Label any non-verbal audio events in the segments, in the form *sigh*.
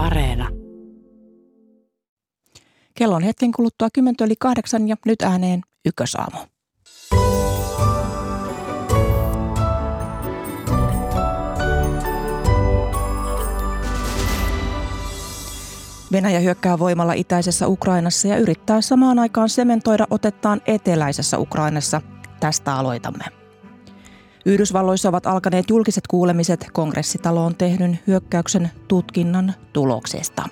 Areena. Kello on hetken kuluttua 10 yli kahdeksan ja nyt ääneen Ykkösaamu. Venäjä hyökkää voimalla itäisessä Ukrainassa ja yrittää samaan aikaan sementoida otettaan eteläisessä Ukrainassa. Tästä aloitamme. Yhdysvalloissa ovat alkaneet julkiset kuulemiset kongressitaloon tehdyn hyökkäyksen tutkinnan tuloksesta.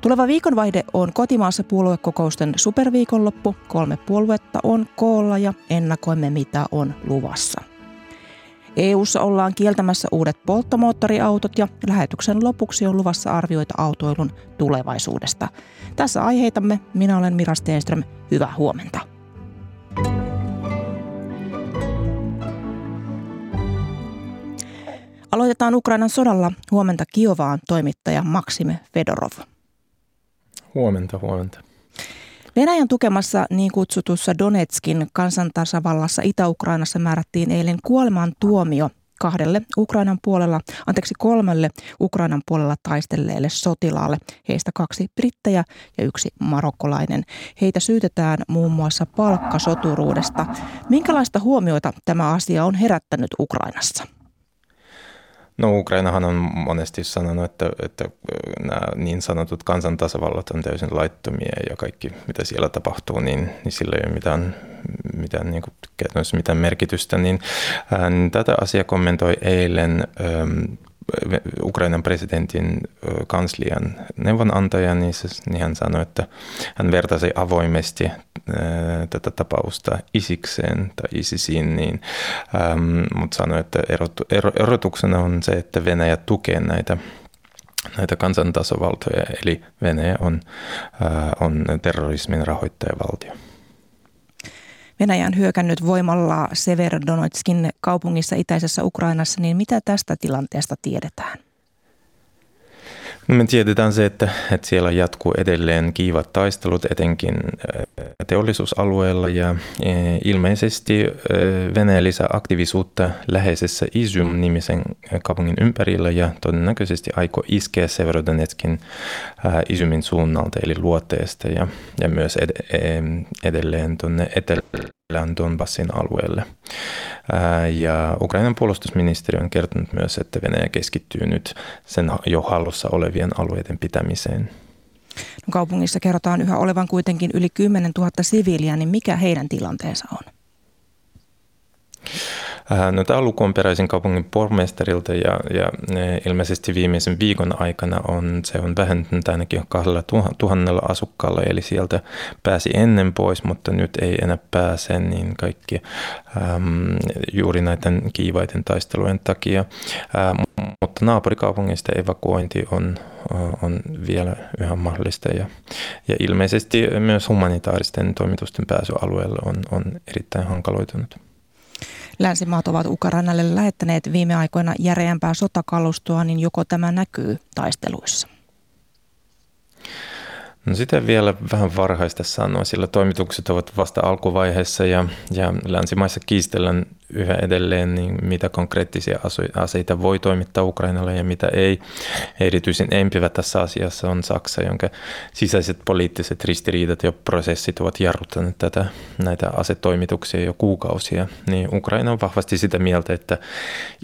Tuleva viikonvaihde on kotimaassa puoluekokousten superviikonloppu. Kolme puoluetta on koolla ja ennakoimme mitä on luvassa. EU:ssa ollaan kieltämässä uudet polttomoottoriautot ja lähetyksen lopuksi on luvassa arvioita autoilun tulevaisuudesta. Tässä aiheitamme. Minä olen Mira Steenström. Hyvää huomenta. Aloitetaan Ukrainan sodalla. Huomenta Kiovaan toimittaja Maksime Fedorov. Huomenta, huomenta. Venäjän tukemassa niin kutsutussa Donetskin kansantasavallassa Itä-Ukrainassa määrättiin eilen kuoleman tuomio kahdelle Ukrainan puolella, anteeksi kolmelle Ukrainan puolella taistelleelle sotilaalle. Heistä kaksi brittejä ja yksi marokkolainen. Heitä syytetään muun muassa palkkasoturuudesta. Minkälaista huomiota tämä asia on herättänyt Ukrainassa? No Ukrainahan on monesti sanonut, että, että nämä niin sanotut kansantasavallat on täysin laittomia ja kaikki mitä siellä tapahtuu, niin, niin sillä ei ole mitään, mitään, niin kuin, mitään merkitystä. Niin, ää, niin tätä asiaa kommentoi eilen ää, Ukrainan presidentin kanslian neuvonantaja, niin, niin hän sanoi, että hän vertasi avoimesti tätä tapausta isikseen tai isisiin, niin, ähm, mutta sanoi, että erot, ero, erotuksena on se, että Venäjä tukee näitä näitä kansantasovaltoja, eli Venäjä on, äh, on terrorismin rahoittajavaltio. Venäjä on hyökännyt voimalla Severodonetskin kaupungissa itäisessä Ukrainassa, niin mitä tästä tilanteesta tiedetään? No me tiedetään se, että, että siellä jatkuu edelleen kiivat taistelut etenkin teollisuusalueella ja ilmeisesti Venäjä lisää aktiivisuutta läheisessä Izym-nimisen kaupungin ympärillä ja todennäköisesti aikoo iskeä Severodonetskin Izymin suunnalta eli luoteesta ja, ja myös ed, edelleen tuonne etelään Donbassin alueelle. Ja Ukrainan puolustusministeri on kertonut myös, että Venäjä keskittyy nyt sen jo hallussa olevien alueiden pitämiseen. No kaupungissa kerrotaan yhä olevan kuitenkin yli 10 000 siviiliä, niin mikä heidän tilanteensa on? Äh, no, tämä luku on peräisin kaupungin pormestarilta ja, ja ilmeisesti viimeisen viikon aikana on, se on vähentynyt ainakin kahdella tuhannella asukkaalla, eli sieltä pääsi ennen pois, mutta nyt ei enää pääse, niin kaikki äm, juuri näiden kiivaiden taistelujen takia. Äm, mutta naapurikaupungista evakuointi on, on vielä yhä mahdollista ja, ja ilmeisesti myös humanitaaristen toimitusten pääsy alueelle on, on erittäin hankaloitunut. Länsimaat ovat Ukrainalle lähettäneet viime aikoina järeämpää sotakalustoa, niin joko tämä näkyy taisteluissa? No sitä vielä vähän varhaista sanoa, sillä toimitukset ovat vasta alkuvaiheessa ja, ja länsimaissa kiistellään yhä edelleen, niin mitä konkreettisia aseita voi toimittaa Ukrainalle ja mitä ei. Erityisen empivä tässä asiassa on Saksa, jonka sisäiset poliittiset ristiriidat ja prosessit ovat jarruttaneet tätä, näitä asetoimituksia jo kuukausia. Niin Ukraina on vahvasti sitä mieltä, että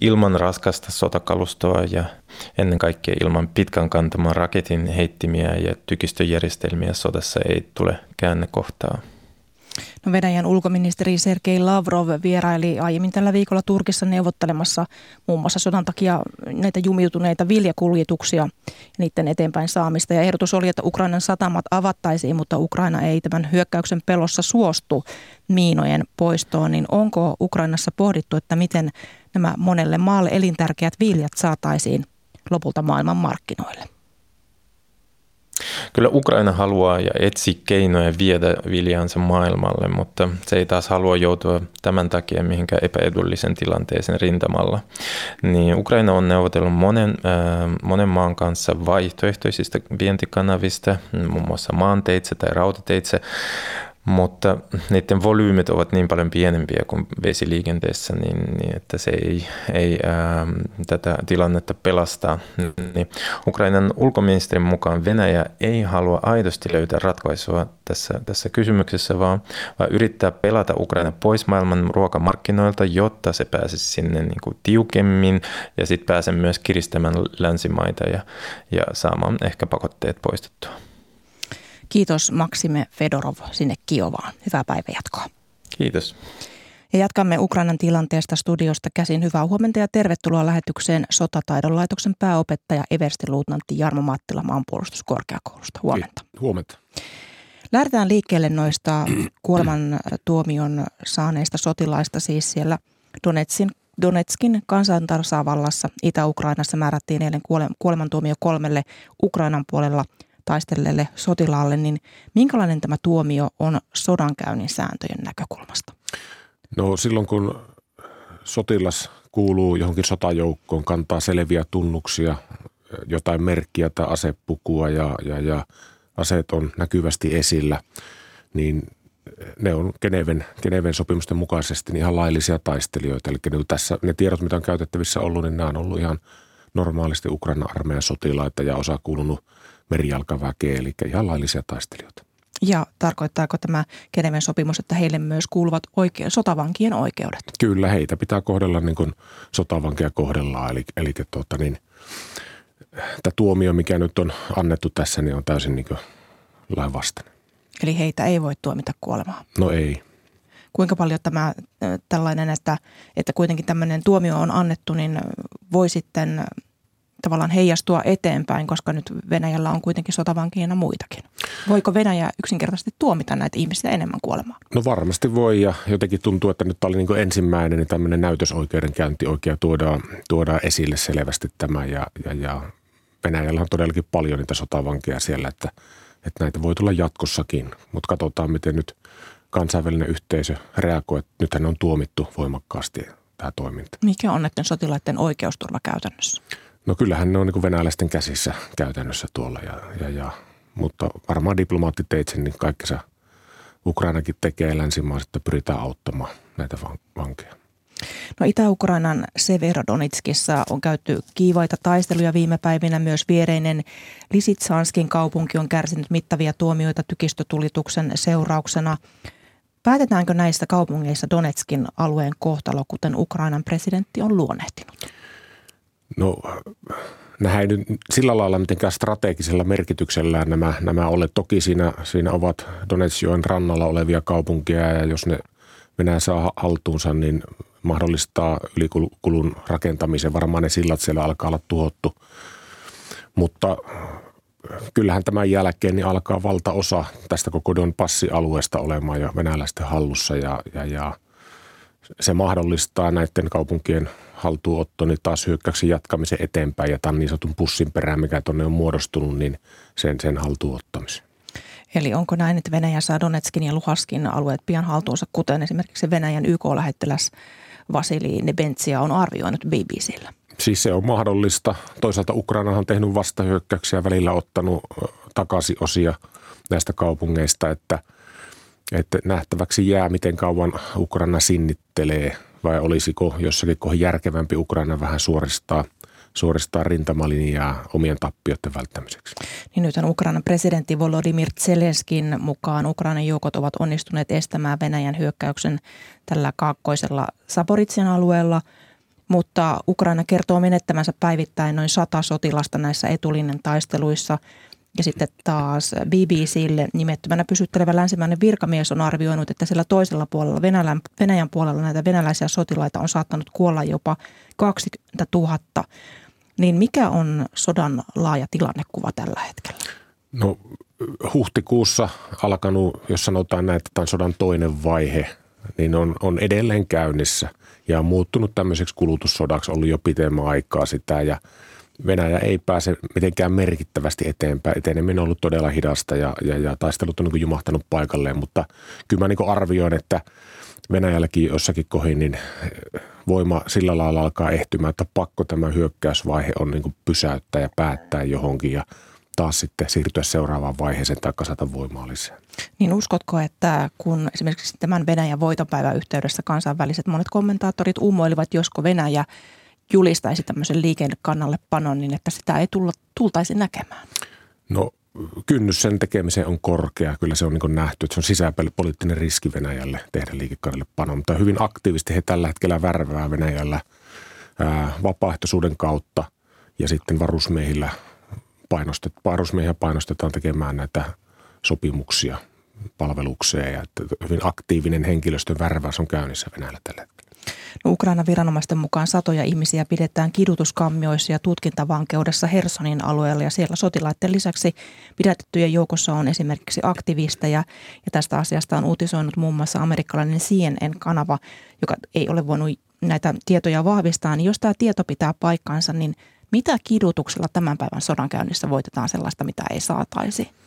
ilman raskasta sotakalustoa ja ennen kaikkea ilman pitkän kantaman raketin heittimiä ja tykistöjärjestelmiä sodassa ei tule käännekohtaa. No Venäjän ulkoministeri Sergei Lavrov vieraili aiemmin tällä viikolla Turkissa neuvottelemassa muun muassa sodan takia näitä jumiutuneita viljakuljetuksia ja niiden eteenpäin saamista. Ja ehdotus oli, että Ukrainan satamat avattaisiin, mutta Ukraina ei tämän hyökkäyksen pelossa suostu miinojen poistoon. Niin onko Ukrainassa pohdittu, että miten nämä monelle maalle elintärkeät viljat saataisiin lopulta maailman markkinoille? Kyllä Ukraina haluaa ja etsi keinoja viedä viljansa maailmalle, mutta se ei taas halua joutua tämän takia mihinkään epäedullisen tilanteeseen rintamalla. Niin Ukraina on neuvotellut monen, äh, monen maan kanssa vaihtoehtoisista vientikanavista, muun muassa maanteitse tai rautateitse, mutta niiden volyymit ovat niin paljon pienempiä kuin vesiliikenteessä, niin, niin että se ei, ei ää, tätä tilannetta pelastaa. Niin Ukrainan ulkoministerin mukaan Venäjä ei halua aidosti löytää ratkaisua tässä, tässä kysymyksessä, vaan, vaan yrittää pelata Ukraina pois maailman ruokamarkkinoilta, jotta se pääsisi sinne niin kuin tiukemmin ja sitten pääsee myös kiristämään länsimaita ja, ja saamaan ehkä pakotteet poistettua. Kiitos Maksime Fedorov sinne Kiovaan. Hyvää päivänjatkoa. Kiitos. Ja jatkamme Ukrainan tilanteesta studiosta käsin. Hyvää huomenta ja tervetuloa lähetykseen Sotataidon laitoksen pääopettaja Eversti Luutnantti Jarmo Mattila maanpuolustuskorkeakoulusta. Huomenta. Huomenta. Lähdetään liikkeelle noista *clears throat* kuoleman tuomion saaneista sotilaista, siis siellä Donetsin, Donetskin kansantasavallassa Itä-Ukrainassa määrättiin eilen kuolemantuomio kolmelle Ukrainan puolella – taistelleelle sotilaalle, niin minkälainen tämä tuomio on sodankäynnin sääntöjen näkökulmasta? No silloin kun sotilas kuuluu johonkin sotajoukkoon, kantaa selviä tunnuksia, jotain merkkiä tai asepukua ja, ja, ja aseet on näkyvästi esillä, niin ne on Geneven, Geneven sopimusten mukaisesti niin ihan laillisia taistelijoita. Eli ne, tässä, ne tiedot, mitä on käytettävissä ollut, niin nämä on ollut ihan normaalisti Ukraina armeijan sotilaita ja osa kuulunut merijalkaväkeä, eli ihan laillisia taistelijoita. Ja tarkoittaako tämä Geneven sopimus, että heille myös kuuluvat oike- sotavankien oikeudet? Kyllä, heitä pitää kohdella niin kuin sotavankia kohdellaan. Eli, eli tuota, niin, tämä tuomio, mikä nyt on annettu tässä, niin on täysin niin lainvastainen. Eli heitä ei voi tuomita kuolemaan? No ei. Kuinka paljon tämä tällainen, että, että kuitenkin tämmöinen tuomio on annettu, niin voi sitten tavallaan heijastua eteenpäin, koska nyt Venäjällä on kuitenkin sotavankiina muitakin. Voiko Venäjä yksinkertaisesti tuomita näitä ihmisiä enemmän kuolemaan? No varmasti voi ja jotenkin tuntuu, että nyt oli niin ensimmäinen niin tämmöinen näytösoikeudenkäynti oikein tuodaan, tuodaan esille selvästi tämä ja, ja, ja Venäjällä on todellakin paljon niitä sotavankeja siellä, että, että näitä voi tulla jatkossakin, mutta katsotaan miten nyt kansainvälinen yhteisö reagoi, että nythän on tuomittu voimakkaasti tämä toiminta. Mikä on näiden sotilaiden oikeusturva käytännössä? No kyllähän ne on niin venäläisten käsissä käytännössä tuolla, ja, ja, ja, mutta varmaan diplomaattiteitse niin kaikkensa Ukrainakin tekee länsimaiset, että pyritään auttamaan näitä vankeja. No Itä-Ukrainan Severodonetskissa on käyty kiivaita taisteluja viime päivinä. Myös viereinen Lisitsanskin kaupunki on kärsinyt mittavia tuomioita tykistötulituksen seurauksena. Päätetäänkö näistä kaupungeissa Donetskin alueen kohtalo, kuten Ukrainan presidentti on luonnehtinut? No ei nyt sillä lailla mitenkään strategisella merkityksellään nämä, nämä ole. Toki siinä, siinä ovat Donetsjoen rannalla olevia kaupunkeja ja jos ne Venäjä saa haltuunsa, niin mahdollistaa ylikulun rakentamisen. Varmaan ne sillat siellä alkaa olla tuhottu. Mutta kyllähän tämän jälkeen niin alkaa valtaosa tästä koko Don passialueesta olemaan jo venäläisten hallussa ja, ja, ja se mahdollistaa näiden kaupunkien haltuunotto, niin taas hyökkäyksen jatkamisen eteenpäin ja tämän niin sanotun pussin perään, mikä tuonne on muodostunut, niin sen, sen haltuunottamisen. Eli onko näin, että Venäjä saa Donetskin ja Luhaskin alueet pian haltuunsa, kuten esimerkiksi Venäjän YK-lähettiläs Vasili Nebentsia on arvioinut BBCllä? Siis se on mahdollista. Toisaalta Ukraina on tehnyt vastahyökkäyksiä, välillä ottanut takaisin osia näistä kaupungeista, että, että nähtäväksi jää, miten kauan Ukraina sinnittelee – vai olisiko jossakin kohdassa järkevämpi Ukraina vähän suoristaa, suoristaa rintamalinjaa omien tappioiden välttämiseksi? Niin nythän Ukrainan presidentti Volodymyr Zelenskin mukaan Ukrainan joukot ovat onnistuneet estämään Venäjän hyökkäyksen tällä kaakkoisella Saporitsin alueella – mutta Ukraina kertoo menettämänsä päivittäin noin sata sotilasta näissä etulinjan taisteluissa. Ja sitten taas BBClle nimettömänä pysyttelevä länsimäinen virkamies on arvioinut, että sillä toisella puolella, Venäjän, Venäjän puolella näitä venäläisiä sotilaita on saattanut kuolla jopa 20 000. Niin mikä on sodan laaja tilannekuva tällä hetkellä? No huhtikuussa alkanut, jos sanotaan näin, että tämä on sodan toinen vaihe, niin on, on edelleen käynnissä ja on muuttunut tämmöiseksi kulutussodaksi ollut jo pitemmän aikaa sitä ja – Venäjä ei pääse mitenkään merkittävästi eteenpäin. Eteneminen on ollut todella hidasta ja, ja, ja taistelut on niin jumahtanut paikalleen, mutta kyllä mä niin arvioin, että Venäjälläkin jossakin kohin niin voima sillä lailla alkaa ehtymään, että pakko tämä hyökkäysvaihe on niin pysäyttää ja päättää johonkin ja taas sitten siirtyä seuraavaan vaiheeseen tai kasata voimaa lisää. Niin uskotko, että kun esimerkiksi tämän Venäjän voitopäivän yhteydessä kansainväliset monet kommentaattorit uumoilivat, josko Venäjä julistaisi tämmöisen liikennekannalle panon, niin että sitä ei tulla, tultaisi näkemään? No kynnys sen tekemiseen on korkea. Kyllä se on niin nähty, että se on sisäpoliittinen riski Venäjälle tehdä liikekannalle panon. Mutta hyvin aktiivisesti he tällä hetkellä värvää Venäjällä ää, vapaaehtoisuuden kautta ja sitten varusmiehillä painostet, varusmiehiä painostetaan tekemään näitä sopimuksia palvelukseen ja että hyvin aktiivinen henkilöstön värväys on käynnissä Venäjällä tällä hetkellä. No, Ukraina viranomaisten mukaan satoja ihmisiä pidetään kidutuskammioissa ja tutkintavankeudessa Hersonin alueella. Ja siellä sotilaiden lisäksi pidätettyjen joukossa on esimerkiksi aktivisteja. Ja tästä asiasta on uutisoinut muun muassa amerikkalainen CNN-kanava, joka ei ole voinut näitä tietoja vahvistaa, niin jos tämä tieto pitää paikkaansa, niin mitä kidutuksella tämän päivän sodankäynnissä voitetaan sellaista, mitä ei saataisi?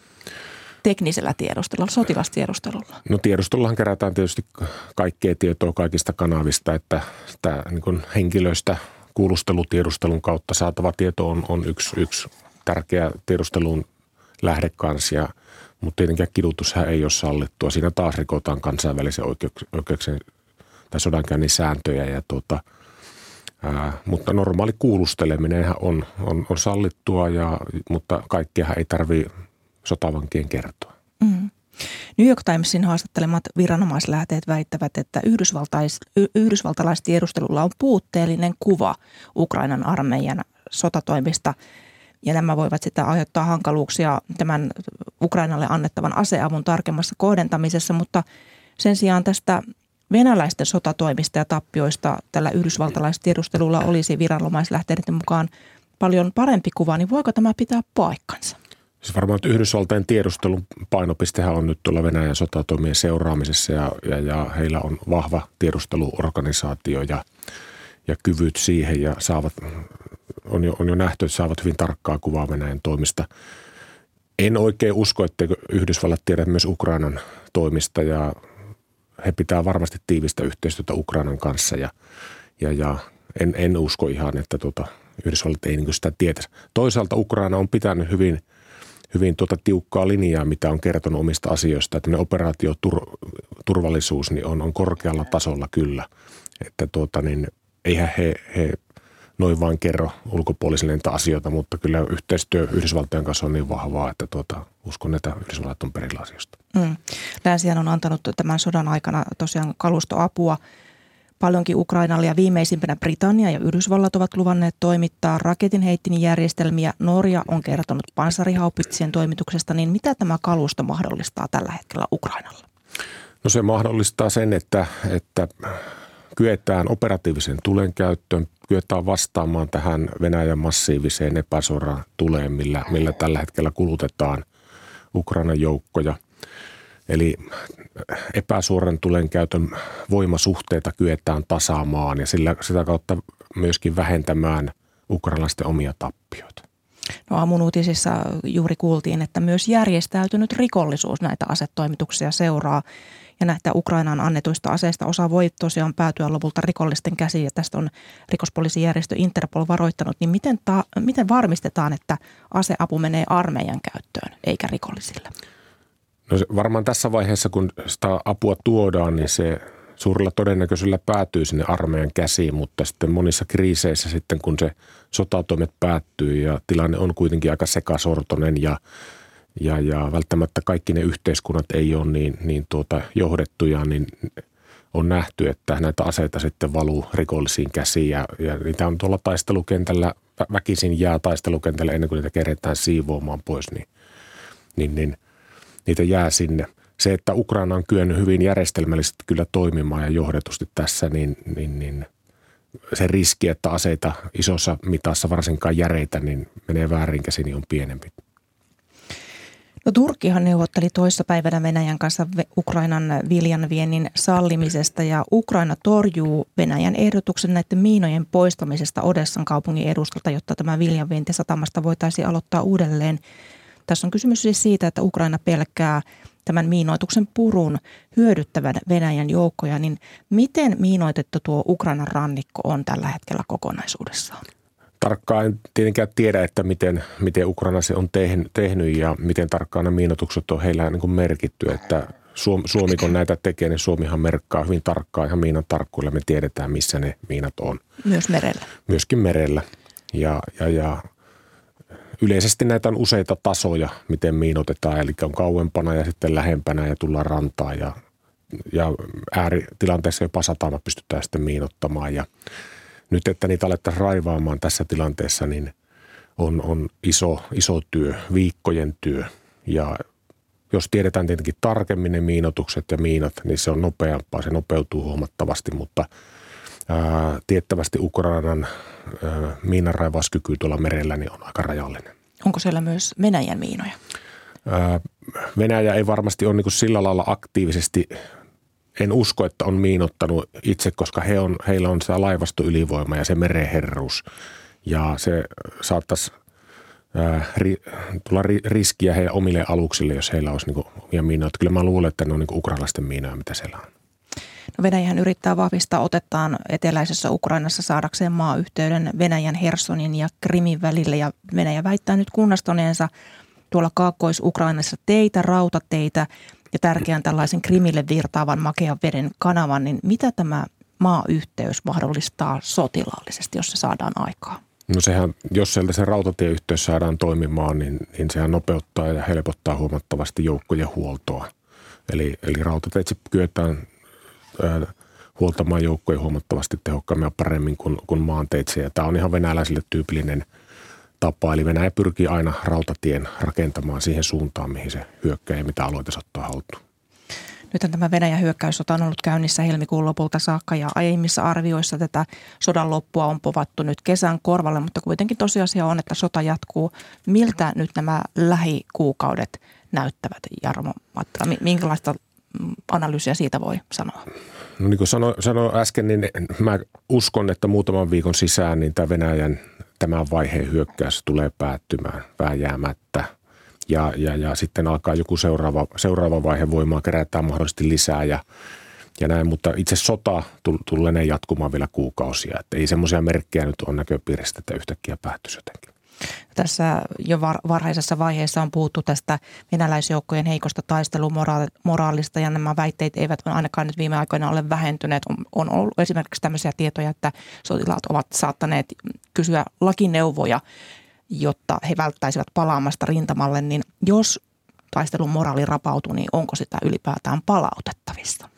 Teknisellä tiedustelulla, sotilastiedustelulla? No tiedustelullahan kerätään tietysti kaikkea tietoa kaikista kanavista, että sitä niin henkilöistä kuulustelutiedustelun kautta saatava tieto on, on yksi, yksi tärkeä tiedustelun lähde kanssa, mutta tietenkään kidutushan ei ole sallittua. Siinä taas rikotaan kansainvälisen oikeuksien tai sodankäynnin sääntöjä ja tuota, ää, mutta normaali kuulusteleminen on, on, on sallittua, ja, mutta kaikkea ei tarvitse sotavankien kertoa. Mm. New York Timesin haastattelemat viranomaislähteet väittävät, että yhdysvaltais, yhdysvaltalaistiedustelulla on puutteellinen kuva Ukrainan armeijan sotatoimista ja nämä voivat sitä aiheuttaa hankaluuksia tämän Ukrainalle annettavan aseavun tarkemmassa kohdentamisessa, mutta sen sijaan tästä venäläisten sotatoimista ja tappioista tällä yhdysvaltalaistiedustelulla olisi viranomaislähteiden mukaan paljon parempi kuva, niin voiko tämä pitää paikkansa? Siis varmaan, että Yhdysvaltain tiedustelun painopistehän on nyt tuolla Venäjän sotatoimien seuraamisessa ja, ja, ja heillä on vahva tiedusteluorganisaatio ja, ja kyvyt siihen ja saavat, on jo, on jo nähty, että saavat hyvin tarkkaa kuvaa Venäjän toimista. En oikein usko, että Yhdysvallat tiedä myös Ukrainan toimista ja he pitää varmasti tiivistä yhteistyötä Ukrainan kanssa ja, ja, ja en, en usko ihan, että tuota, Yhdysvallat ei niin sitä tietäisi. Toisaalta Ukraina on pitänyt hyvin – hyvin tuota tiukkaa linjaa, mitä on kertonut omista asioista. Että operaatioturvallisuus niin on, on korkealla tasolla kyllä. Että tuota, niin, eihän he, he noin vain kerro ulkopuolisille niitä asioita, mutta kyllä yhteistyö Yhdysvaltojen kanssa on niin vahvaa, että tuota, uskon, että Yhdysvallat on perillä asioista. Mm. Länsihän on antanut tämän sodan aikana tosiaan kalustoapua – paljonkin Ukrainalle ja viimeisimpänä Britannia ja Yhdysvallat ovat luvanneet toimittaa raketinheittinijärjestelmiä. Norja on kertonut panssarihaupitsien toimituksesta, niin mitä tämä kalusto mahdollistaa tällä hetkellä Ukrainalla? No se mahdollistaa sen, että, että kyetään operatiivisen tulen käyttöön, kyetään vastaamaan tähän Venäjän massiiviseen epäsuoraan tuleen, millä, millä tällä hetkellä kulutetaan Ukrainan joukkoja. Eli epäsuoran tulen käytön voimasuhteita kyetään tasaamaan ja sillä, sitä kautta myöskin vähentämään ukrainalaisten omia tappioita. No aamun uutisissa juuri kuultiin, että myös järjestäytynyt rikollisuus näitä asetoimituksia seuraa. Ja näitä Ukrainaan annetuista aseista osa voi tosiaan päätyä lopulta rikollisten käsiin ja tästä on rikospoliisijärjestö Interpol varoittanut. Niin miten, ta, miten varmistetaan, että aseapu menee armeijan käyttöön eikä rikollisille? No se, varmaan tässä vaiheessa, kun sitä apua tuodaan, niin se suurella todennäköisellä päätyy sinne armeijan käsiin, mutta sitten monissa kriiseissä sitten, kun se sotatoimet päättyy ja tilanne on kuitenkin aika sekasortoinen ja, ja, ja välttämättä kaikki ne yhteiskunnat ei ole niin, niin tuota johdettuja, niin on nähty, että näitä aseita sitten valuu rikollisiin käsiin ja, ja niitä on tuolla taistelukentällä, väkisin jää taistelukentällä ennen kuin niitä keretään siivoamaan pois, niin, niin, niin – niitä jää sinne. Se, että Ukraina on kyennyt hyvin järjestelmällisesti kyllä toimimaan ja johdetusti tässä, niin, niin, niin se riski, että aseita isossa mitassa, varsinkaan järeitä, niin menee väärin käsiin, niin on pienempi. No Turkkihan neuvotteli toissapäivänä Venäjän kanssa Ukrainan viljanviennin sallimisesta ja Ukraina torjuu Venäjän ehdotuksen näiden miinojen poistamisesta Odessan kaupungin edustalta, jotta tämä viljanvienti satamasta voitaisiin aloittaa uudelleen – tässä on kysymys siis siitä, että Ukraina pelkää tämän miinoituksen purun hyödyttävän Venäjän joukkoja, niin miten miinoitettu tuo Ukrainan rannikko on tällä hetkellä kokonaisuudessaan? tarkkaan en tietenkään tiedä, että miten, miten Ukraina se on tehnyt ja miten tarkkaan nämä miinotukset on heillä niin merkitty. Että Suomi, Suomi, kun näitä tekee, niin Suomihan merkkaa hyvin tarkkaan ihan miinan tarkkuudella. Me tiedetään, missä ne miinat on. Myös merellä. Myöskin merellä. Ja, ja, ja yleisesti näitä on useita tasoja, miten miinotetaan. Eli on kauempana ja sitten lähempänä ja tullaan rantaan ja, ja ääritilanteessa jopa satama pystytään sitten miinottamaan. Ja nyt, että niitä alettaisiin raivaamaan tässä tilanteessa, niin on, on iso, iso työ, viikkojen työ. Ja jos tiedetään tietenkin tarkemmin ne miinotukset ja miinat, niin se on nopeampaa, se nopeutuu huomattavasti, mutta ää, tiettävästi Ukrainan ää, miinanraivauskyky tuolla merellä niin on aika rajallinen. Onko siellä myös Venäjän miinoja? Ää, Venäjä ei varmasti ole niin sillä lailla aktiivisesti en usko, että on miinottanut itse, koska he on, heillä on se laivastoylivoima ja se mereherruus. Ja se saattaisi ää, ri, tulla ri, riskiä heidän omille aluksille, jos heillä olisi niin omia miinoja. Kyllä mä luulen, että ne on niin ukrainalaisten miinoja, mitä siellä on. Venäjähän yrittää vahvistaa otettaan eteläisessä Ukrainassa saadakseen maayhteyden Venäjän Hersonin ja Krimin välille. Ja Venäjä väittää nyt kunnastoneensa tuolla Kaakkois-Ukrainassa teitä, rautateitä ja tärkeän tällaisen Krimille virtaavan makean veden kanavan, niin mitä tämä maayhteys mahdollistaa sotilaallisesti, jos se saadaan aikaa? No sehän, jos sieltä se rautatieyhteys saadaan toimimaan, niin, niin sehän nopeuttaa ja helpottaa huomattavasti joukkojen huoltoa. Eli, eli rautateitse kyetään huoltamaan joukkoja huomattavasti tehokkaammin ja paremmin kuin, kuin maanteitse. Ja tämä on ihan venäläisille tyypillinen – tapa. Eli Venäjä pyrkii aina rautatien rakentamaan siihen suuntaan, mihin se hyökkää ja mitä aloite ottaa haltuun. Nyt tämä Venäjän hyökkäyssota on ollut käynnissä helmikuun lopulta saakka ja aiemmissa arvioissa tätä sodan loppua on povattu nyt kesän korvalle, mutta kuitenkin tosiasia on, että sota jatkuu. Miltä nyt nämä lähikuukaudet näyttävät, Jarmo Mattila? Minkälaista analyysiä siitä voi sanoa? No niin kuin sanoin, sanoin äsken, niin mä uskon, että muutaman viikon sisään niin tämä Venäjän tämän vaiheen hyökkäys tulee päättymään vääjäämättä. Ja, ja, ja sitten alkaa joku seuraava, seuraava vaihe voimaa kerätään mahdollisesti lisää ja, ja näin, mutta itse sota tulee jatkumaan vielä kuukausia. Että ei semmoisia merkkejä nyt on näköpiirissä, että yhtäkkiä päättyisi jotenkin. Tässä jo var, varhaisessa vaiheessa on puhuttu tästä venäläisjoukkojen heikosta taistelumoraalista ja nämä väitteet eivät ainakaan nyt viime aikoina ole vähentyneet. On ollut esimerkiksi tämmöisiä tietoja, että sotilaat ovat saattaneet kysyä lakineuvoja, jotta he välttäisivät palaamasta rintamalle, niin jos taistelun moraali rapautuu, niin onko sitä ylipäätään palautettavissa?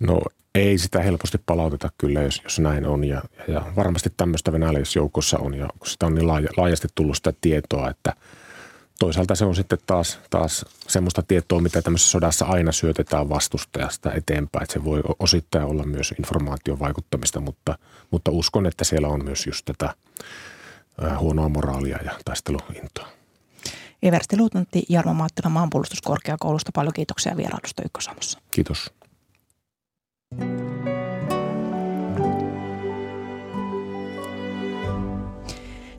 No ei sitä helposti palauteta kyllä, jos, jos näin on. Ja, ja varmasti tämmöistä venäläisjoukossa on ja sitä on niin laaja, laajasti tullut sitä tietoa, että toisaalta se on sitten taas, taas semmoista tietoa, mitä tämmöisessä sodassa aina syötetään vastustajasta eteenpäin. Että se voi osittain olla myös informaation vaikuttamista, mutta, mutta uskon, että siellä on myös just tätä huonoa moraalia ja taisteluintoa. Eversti Luutnantti Jarmo Maattila maanpuolustuskorkeakoulusta. Paljon kiitoksia vierailusta Ykkösamussa. Kiitos.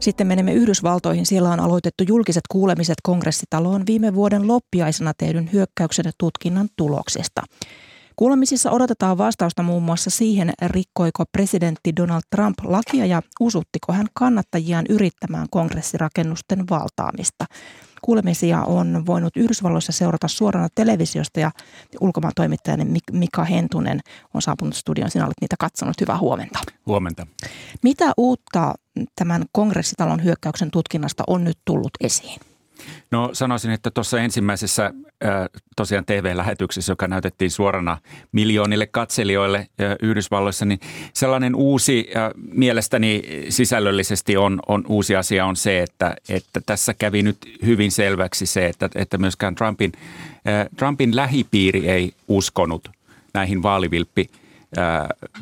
Sitten menemme Yhdysvaltoihin. Siellä on aloitettu julkiset kuulemiset kongressitaloon viime vuoden loppiaisena tehdyn hyökkäyksen tutkinnan tuloksista. Kuulemisissa odotetaan vastausta muun muassa siihen, rikkoiko presidentti Donald Trump lakia ja usuttiko hän kannattajiaan yrittämään kongressirakennusten valtaamista. Kuulemisia on voinut Yhdysvalloissa seurata suorana televisiosta ja ulkomaan toimittajani Mika Hentunen on saapunut studioon. Sinä olet niitä katsonut. Hyvää huomenta. Huomenta. Mitä uutta tämän kongressitalon hyökkäyksen tutkinnasta on nyt tullut esiin? No sanoisin, että tuossa ensimmäisessä tosiaan TV-lähetyksessä, joka näytettiin suorana miljoonille katselijoille Yhdysvalloissa, niin sellainen uusi, mielestäni sisällöllisesti on, on uusi asia on se, että, että tässä kävi nyt hyvin selväksi se, että, että myöskään Trumpin, Trumpin lähipiiri ei uskonut näihin vaalivilppi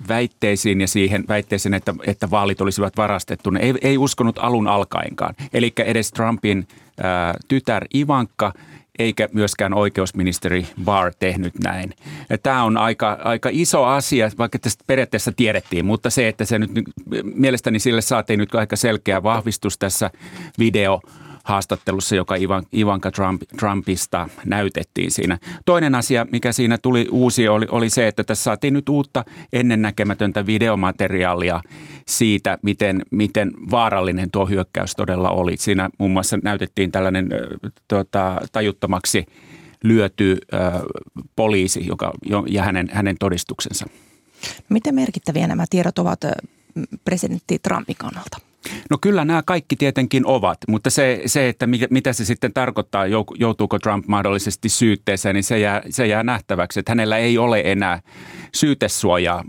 väitteisiin ja siihen väitteeseen, että, että vaalit olisivat varastettu. Ne ei, ei uskonut alun alkaenkaan. Eli edes Trumpin tytär Ivanka eikä myöskään oikeusministeri Barr tehnyt näin. Tämä on aika, aika iso asia, vaikka tästä periaatteessa tiedettiin, mutta se, että se nyt mielestäni sille saatiin nyt aika selkeä vahvistus tässä video haastattelussa, joka Ivanka Trump, Trumpista näytettiin siinä. Toinen asia, mikä siinä tuli uusi, oli, oli se, että tässä saatiin nyt uutta ennennäkemätöntä videomateriaalia siitä, miten, miten vaarallinen tuo hyökkäys todella oli. Siinä muun muassa näytettiin tällainen tuota, tajuttomaksi lyöty ö, poliisi joka, ja hänen, hänen todistuksensa. Miten merkittäviä nämä tiedot ovat presidentti Trumpin kannalta? No kyllä nämä kaikki tietenkin ovat, mutta se, se että mitä se sitten tarkoittaa, joutuuko Trump mahdollisesti syytteeseen, niin se jää, se jää nähtäväksi. Että hänellä ei ole enää syytesuojaa,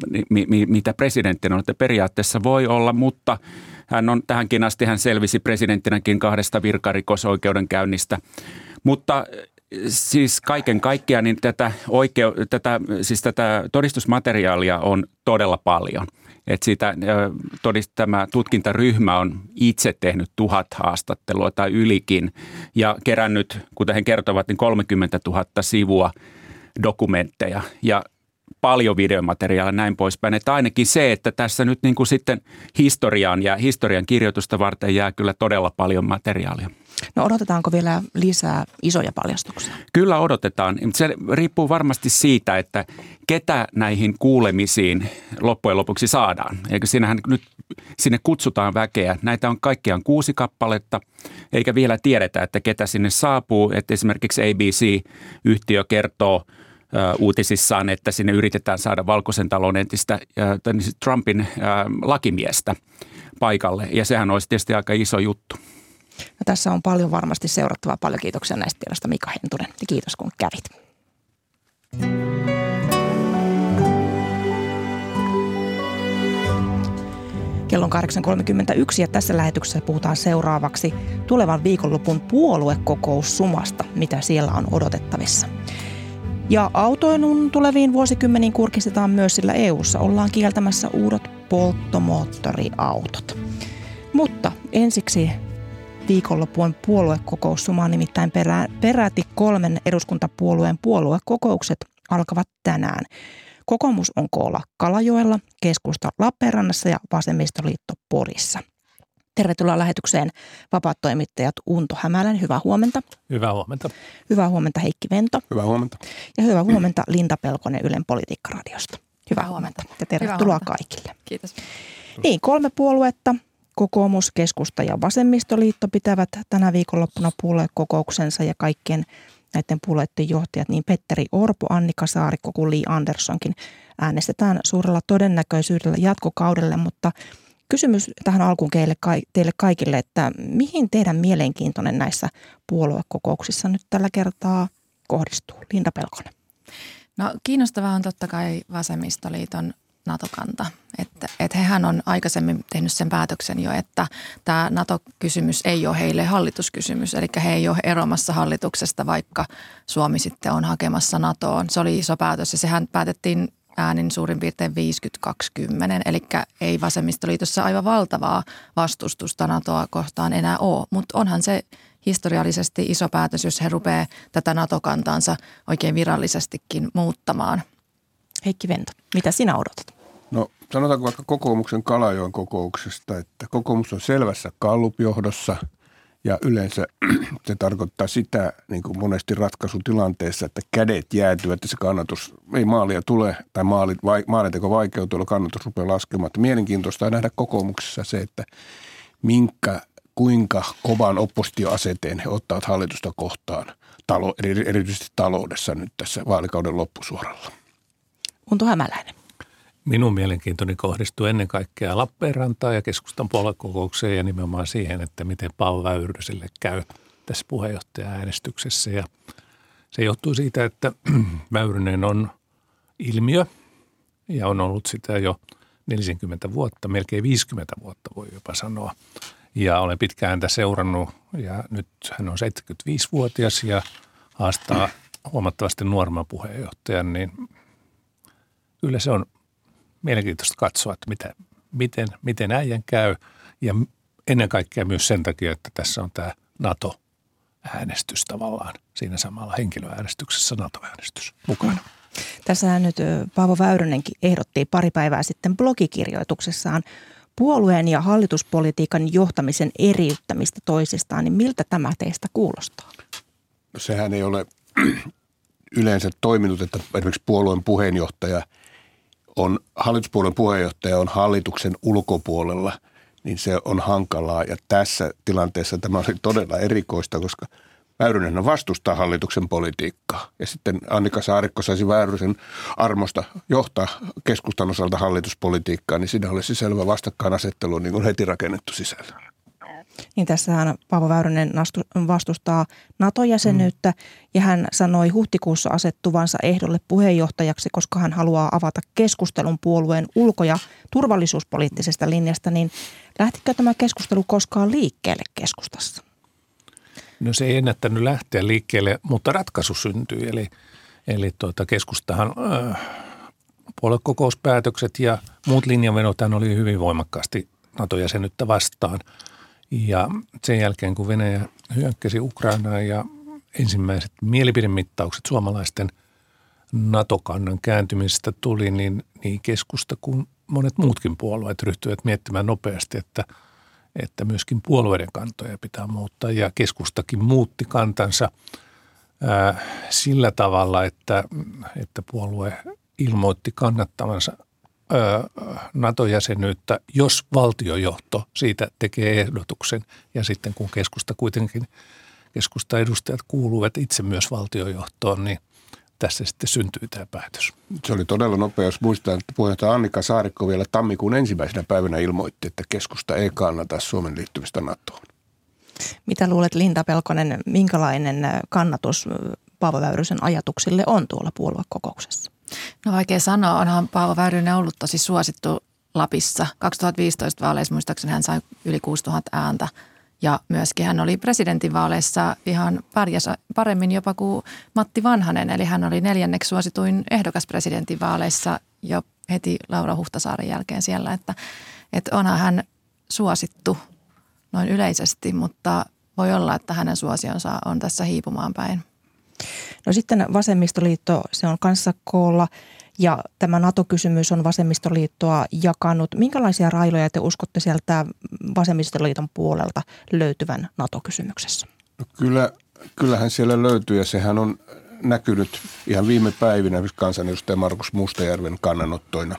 mitä presidentti on, että periaatteessa voi olla, mutta hän on tähänkin asti, hän selvisi presidenttinäkin kahdesta virkarikosoikeudenkäynnistä. Mutta siis kaiken kaikkiaan niin tätä, oikeu, tätä, siis tätä todistusmateriaalia on todella paljon – että sitä todist, tämä tutkintaryhmä on itse tehnyt tuhat haastattelua tai ylikin ja kerännyt, kuten he kertovat, niin 30 000 sivua dokumentteja. Ja paljon videomateriaalia näin poispäin. Että ainakin se, että tässä nyt niin kuin sitten historiaan ja historian kirjoitusta varten jää kyllä todella paljon materiaalia. No odotetaanko vielä lisää isoja paljastuksia? Kyllä odotetaan. Se riippuu varmasti siitä, että ketä näihin kuulemisiin loppujen lopuksi saadaan. Eikö siinähän nyt sinne kutsutaan väkeä. Näitä on kaikkiaan kuusi kappaletta, eikä vielä tiedetä, että ketä sinne saapuu. Että esimerkiksi ABC-yhtiö kertoo uutisissaan, että sinne yritetään saada valkoisen talon entistä niin Trumpin lakimiestä paikalle. Ja sehän olisi tietysti aika iso juttu. Ja tässä on paljon varmasti seurattavaa. Paljon kiitoksia näistä tiedosta Mika Hentunen. Ja kiitos kun kävit. Kello on 8.31 ja tässä lähetyksessä puhutaan seuraavaksi tulevan viikonlopun puoluekokoussumasta, mitä siellä on odotettavissa. Ja autoilun tuleviin vuosikymmeniin kurkistetaan myös, sillä EU:ssa ollaan kieltämässä uudet polttomoottoriautot. Mutta ensiksi viikonlopun puoluekokoussuma, nimittäin perä, peräti kolmen eduskuntapuolueen puoluekokoukset alkavat tänään. Kokoomus on koolla Kalajoella, keskusta Lappeenrannassa ja vasemmistoliitto Porissa. Tervetuloa lähetykseen vapaat toimittajat Unto Hämälän. Hyvää huomenta. Hyvää huomenta. Hyvää huomenta Heikki Vento. Hyvää huomenta. Ja hyvää huomenta Linda Pelkonen Ylen politiikkaradiosta. Hyvää huomenta ja tervetuloa hyvää huomenta. kaikille. Kiitos. Niin, kolme puoluetta, kokoomus, keskusta ja vasemmistoliitto pitävät tänä viikonloppuna puoluekokouksensa ja kaikkien näiden puolueiden johtajat, niin Petteri Orpo, Annika Saarikko kuin Li Anderssonkin äänestetään suurella todennäköisyydellä jatkokaudelle, mutta kysymys tähän alkuun teille kaikille, että mihin teidän mielenkiintoinen näissä puoluekokouksissa nyt tällä kertaa kohdistuu? Linda Pelkonen. No kiinnostavaa on totta kai vasemmistoliiton NATO-kanta. Että, että hehän on aikaisemmin tehnyt sen päätöksen jo, että tämä NATO-kysymys ei ole heille hallituskysymys. Eli he ei ole eromassa hallituksesta, vaikka Suomi sitten on hakemassa NATOon. Se oli iso päätös ja sehän päätettiin äänin suurin piirtein 50-20, eli ei vasemmistoliitossa aivan valtavaa vastustusta NATOa kohtaan enää ole, mutta onhan se historiallisesti iso päätös, jos he rupeaa tätä NATO-kantaansa oikein virallisestikin muuttamaan. Heikki Vento, mitä sinä odotat? No sanotaanko vaikka kokoomuksen Kalajoen kokouksesta, että kokoomus on selvässä kallupjohdossa ja yleensä *clears throat* se tarkoittaa sitä niin kuin monesti ratkaisutilanteessa, että kädet jäätyvät että se kannatus, ei maalia tule tai maalit, vai, maalinteko vaikeutuu, kannatus rupeaa laskemaan. Että mielenkiintoista on nähdä kokoomuksessa se, että minkä, kuinka kovan oppositioaseteen he ottavat hallitusta kohtaan, talo, erityisesti taloudessa nyt tässä vaalikauden loppusuoralla. Unto Hämäläinen. Minun mielenkiintoni kohdistuu ennen kaikkea Lappeenrantaan ja keskustan puoluekokoukseen ja nimenomaan siihen, että miten Paavo Väyryselle käy tässä puheenjohtaja-äänestyksessä. Ja se johtuu siitä, että *clears throat* Väyrynen on ilmiö ja on ollut sitä jo 40 vuotta, melkein 50 vuotta voi jopa sanoa. Ja olen pitkään häntä seurannut ja nyt hän on 75-vuotias ja haastaa huomattavasti nuoremman puheenjohtajan, niin kyllä se on mielenkiintoista katsoa, että miten, miten, miten äijän käy ja ennen kaikkea myös sen takia, että tässä on tämä NATO-äänestys tavallaan siinä samalla henkilöäänestyksessä NATO-äänestys mukana. Tässähän nyt Paavo Väyrynenkin ehdotti pari päivää sitten blogikirjoituksessaan puolueen ja hallituspolitiikan johtamisen eriyttämistä toisistaan, niin miltä tämä teistä kuulostaa? No, sehän ei ole *clears throat* yleensä toiminut, että esimerkiksi puolueen puheenjohtaja on, hallituspuolueen puheenjohtaja on hallituksen ulkopuolella, niin se on hankalaa. Ja tässä tilanteessa tämä on todella erikoista, koska – Väyrynen vastustaa hallituksen politiikkaa. Ja sitten Annika Saarikko saisi Väyrysen armosta johtaa keskustan osalta hallituspolitiikkaa, niin siinä olisi selvä vastakkainasettelu niin kuin heti rakennettu sisällä. Niin tässähän Paavo Väyrynen vastustaa NATO-jäsenyyttä mm. ja hän sanoi huhtikuussa asettuvansa ehdolle puheenjohtajaksi, koska hän haluaa avata keskustelun puolueen ulko- ja turvallisuuspoliittisesta linjasta. Niin lähtikö tämä keskustelu koskaan liikkeelle keskustassa? No se ei ennättänyt lähteä liikkeelle, mutta ratkaisu syntyi. Eli, eli tuota, keskustahan äh, puoluekokouspäätökset ja muut linjanvedot oli hyvin voimakkaasti NATO-jäsenyyttä vastaan. Ja sen jälkeen, kun Venäjä hyökkäsi Ukrainaan ja ensimmäiset mielipidemittaukset suomalaisten NATO-kannan kääntymisestä tuli, niin, niin keskusta kuin monet muutkin puolueet ryhtyivät miettimään nopeasti, että – että myöskin puolueiden kantoja pitää muuttaa. Ja keskustakin muutti kantansa ää, sillä tavalla, että, että puolue ilmoitti kannattavansa NATO-jäsenyyttä, jos valtiojohto siitä tekee ehdotuksen. Ja sitten kun keskusta kuitenkin, keskusta edustajat kuuluvat itse myös valtiojohtoon, niin – tässä sitten syntyy tämä päätös. Se oli todella nopea, jos muistaa, että puheenjohtaja Annika Saarikko vielä tammikuun ensimmäisenä päivänä ilmoitti, että keskusta ei kannata Suomen liittymistä NATOon. Mitä luulet Linda Pelkonen, minkälainen kannatus Paavo Väyrysen ajatuksille on tuolla puoluekokouksessa? No vaikea sanoa, onhan Paavo Väyrynen ollut tosi suosittu Lapissa. 2015 vaaleissa muistaakseni hän sai yli 6000 ääntä – ja myöskin hän oli presidentinvaaleissa ihan pärjäs paremmin jopa kuin Matti Vanhanen, eli hän oli neljänneksi suosituin ehdokas presidentinvaaleissa jo heti Laura Huhtasaaren jälkeen siellä, että, että onhan hän suosittu noin yleisesti, mutta voi olla, että hänen suosionsa on tässä hiipumaan päin. No sitten vasemmistoliitto, se on kanssa koolla ja tämä NATO-kysymys on vasemmistoliittoa jakanut. Minkälaisia railoja te uskotte sieltä vasemmistoliiton puolelta löytyvän NATO-kysymyksessä? No kyllä, kyllähän siellä löytyy ja sehän on näkynyt ihan viime päivinä kansanedustaja Markus Mustajärven kannanottoina.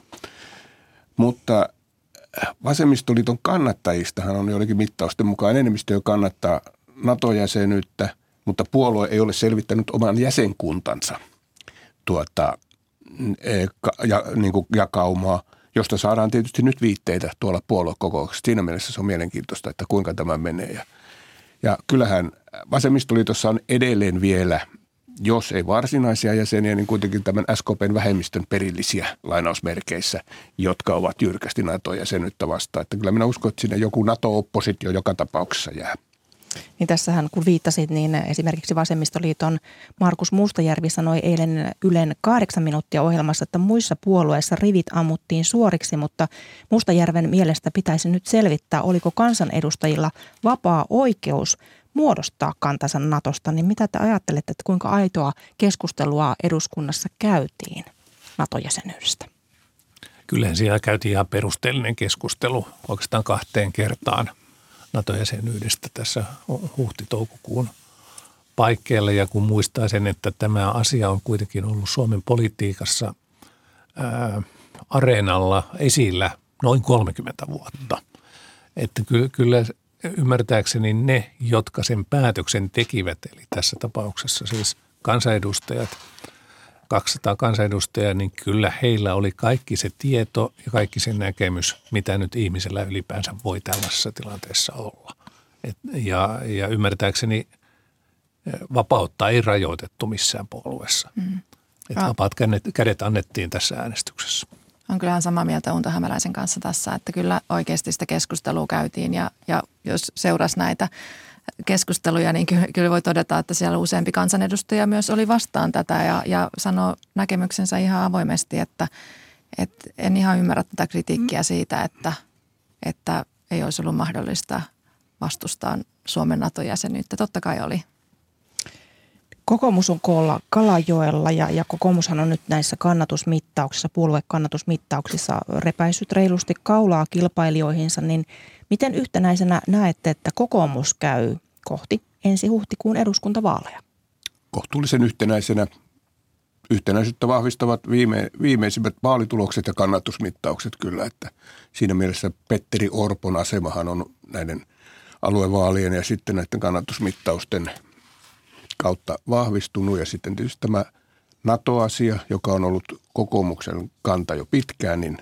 Mutta vasemmistoliiton kannattajistahan on joidenkin mittausten mukaan enemmistö, jo kannattaa NATO-jäsenyyttä, mutta puolue ei ole selvittänyt oman jäsenkuntansa tuota, E, ja, niin kuin jakaumaa, josta saadaan tietysti nyt viitteitä tuolla puoluekokouksessa. Siinä mielessä se on mielenkiintoista, että kuinka tämä menee. Ja, ja kyllähän vasemmistoliitossa on edelleen vielä, jos ei varsinaisia jäseniä, niin kuitenkin tämän SKPn vähemmistön perillisiä lainausmerkeissä, jotka ovat jyrkästi NATO-jäsenyyttä vastaan. Että kyllä minä uskon, että sinne joku NATO-oppositio joka tapauksessa jää. Niin tässähän kun viittasit, niin esimerkiksi Vasemmistoliiton Markus Mustajärvi sanoi eilen Ylen kahdeksan minuuttia ohjelmassa, että muissa puolueissa rivit ammuttiin suoriksi, mutta Mustajärven mielestä pitäisi nyt selvittää, oliko kansanedustajilla vapaa oikeus muodostaa kantansa Natosta, niin mitä te ajattelette, että kuinka aitoa keskustelua eduskunnassa käytiin NATO-jäsenyydestä? Kyllähän siellä käytiin ihan perusteellinen keskustelu oikeastaan kahteen kertaan – NATO-jäsenyydestä tässä huhti-toukokuun paikkeilla. Ja kun muistaa sen, että tämä asia on kuitenkin ollut Suomen politiikassa ää, areenalla esillä noin 30 vuotta. Että kyllä, kyllä ymmärtääkseni ne, jotka sen päätöksen tekivät, eli tässä tapauksessa siis kansanedustajat – 200 kansanedustajaa, niin kyllä heillä oli kaikki se tieto ja kaikki se näkemys, mitä nyt ihmisellä ylipäänsä voi tällaisessa tilanteessa olla. Et, ja, ja ymmärtääkseni eh, vapautta ei rajoitettu missään puolueessa. Mm. Et vapaat kädet, kädet annettiin tässä äänestyksessä. On kyllähän samaa mieltä Unto Hämäläisen kanssa tässä, että kyllä oikeasti sitä keskustelua käytiin ja, ja jos seurasi näitä keskusteluja, niin kyllä voi todeta, että siellä useampi kansanedustaja myös oli vastaan tätä ja, ja sanoi näkemyksensä ihan avoimesti, että, että en ihan ymmärrä tätä kritiikkiä siitä, että, että ei olisi ollut mahdollista vastustaa Suomen NATO-jäsenyyttä. Totta kai oli. Kokoomus on koolla Kalajoella ja, ja kokoomushan on nyt näissä kannatusmittauksissa, puoluekannatusmittauksissa repäissyt reilusti kaulaa kilpailijoihinsa, niin miten yhtenäisenä näette, että kokoomus käy kohti ensi huhtikuun eduskuntavaaleja? Kohtuullisen yhtenäisenä yhtenäisyyttä vahvistavat viime, viimeisimmät vaalitulokset ja kannatusmittaukset kyllä, että siinä mielessä Petteri Orpon asemahan on näiden aluevaalien ja sitten näiden kannatusmittausten kautta vahvistunut ja sitten tietysti tämä NATO-asia, joka on ollut kokoomuksen kanta jo pitkään, niin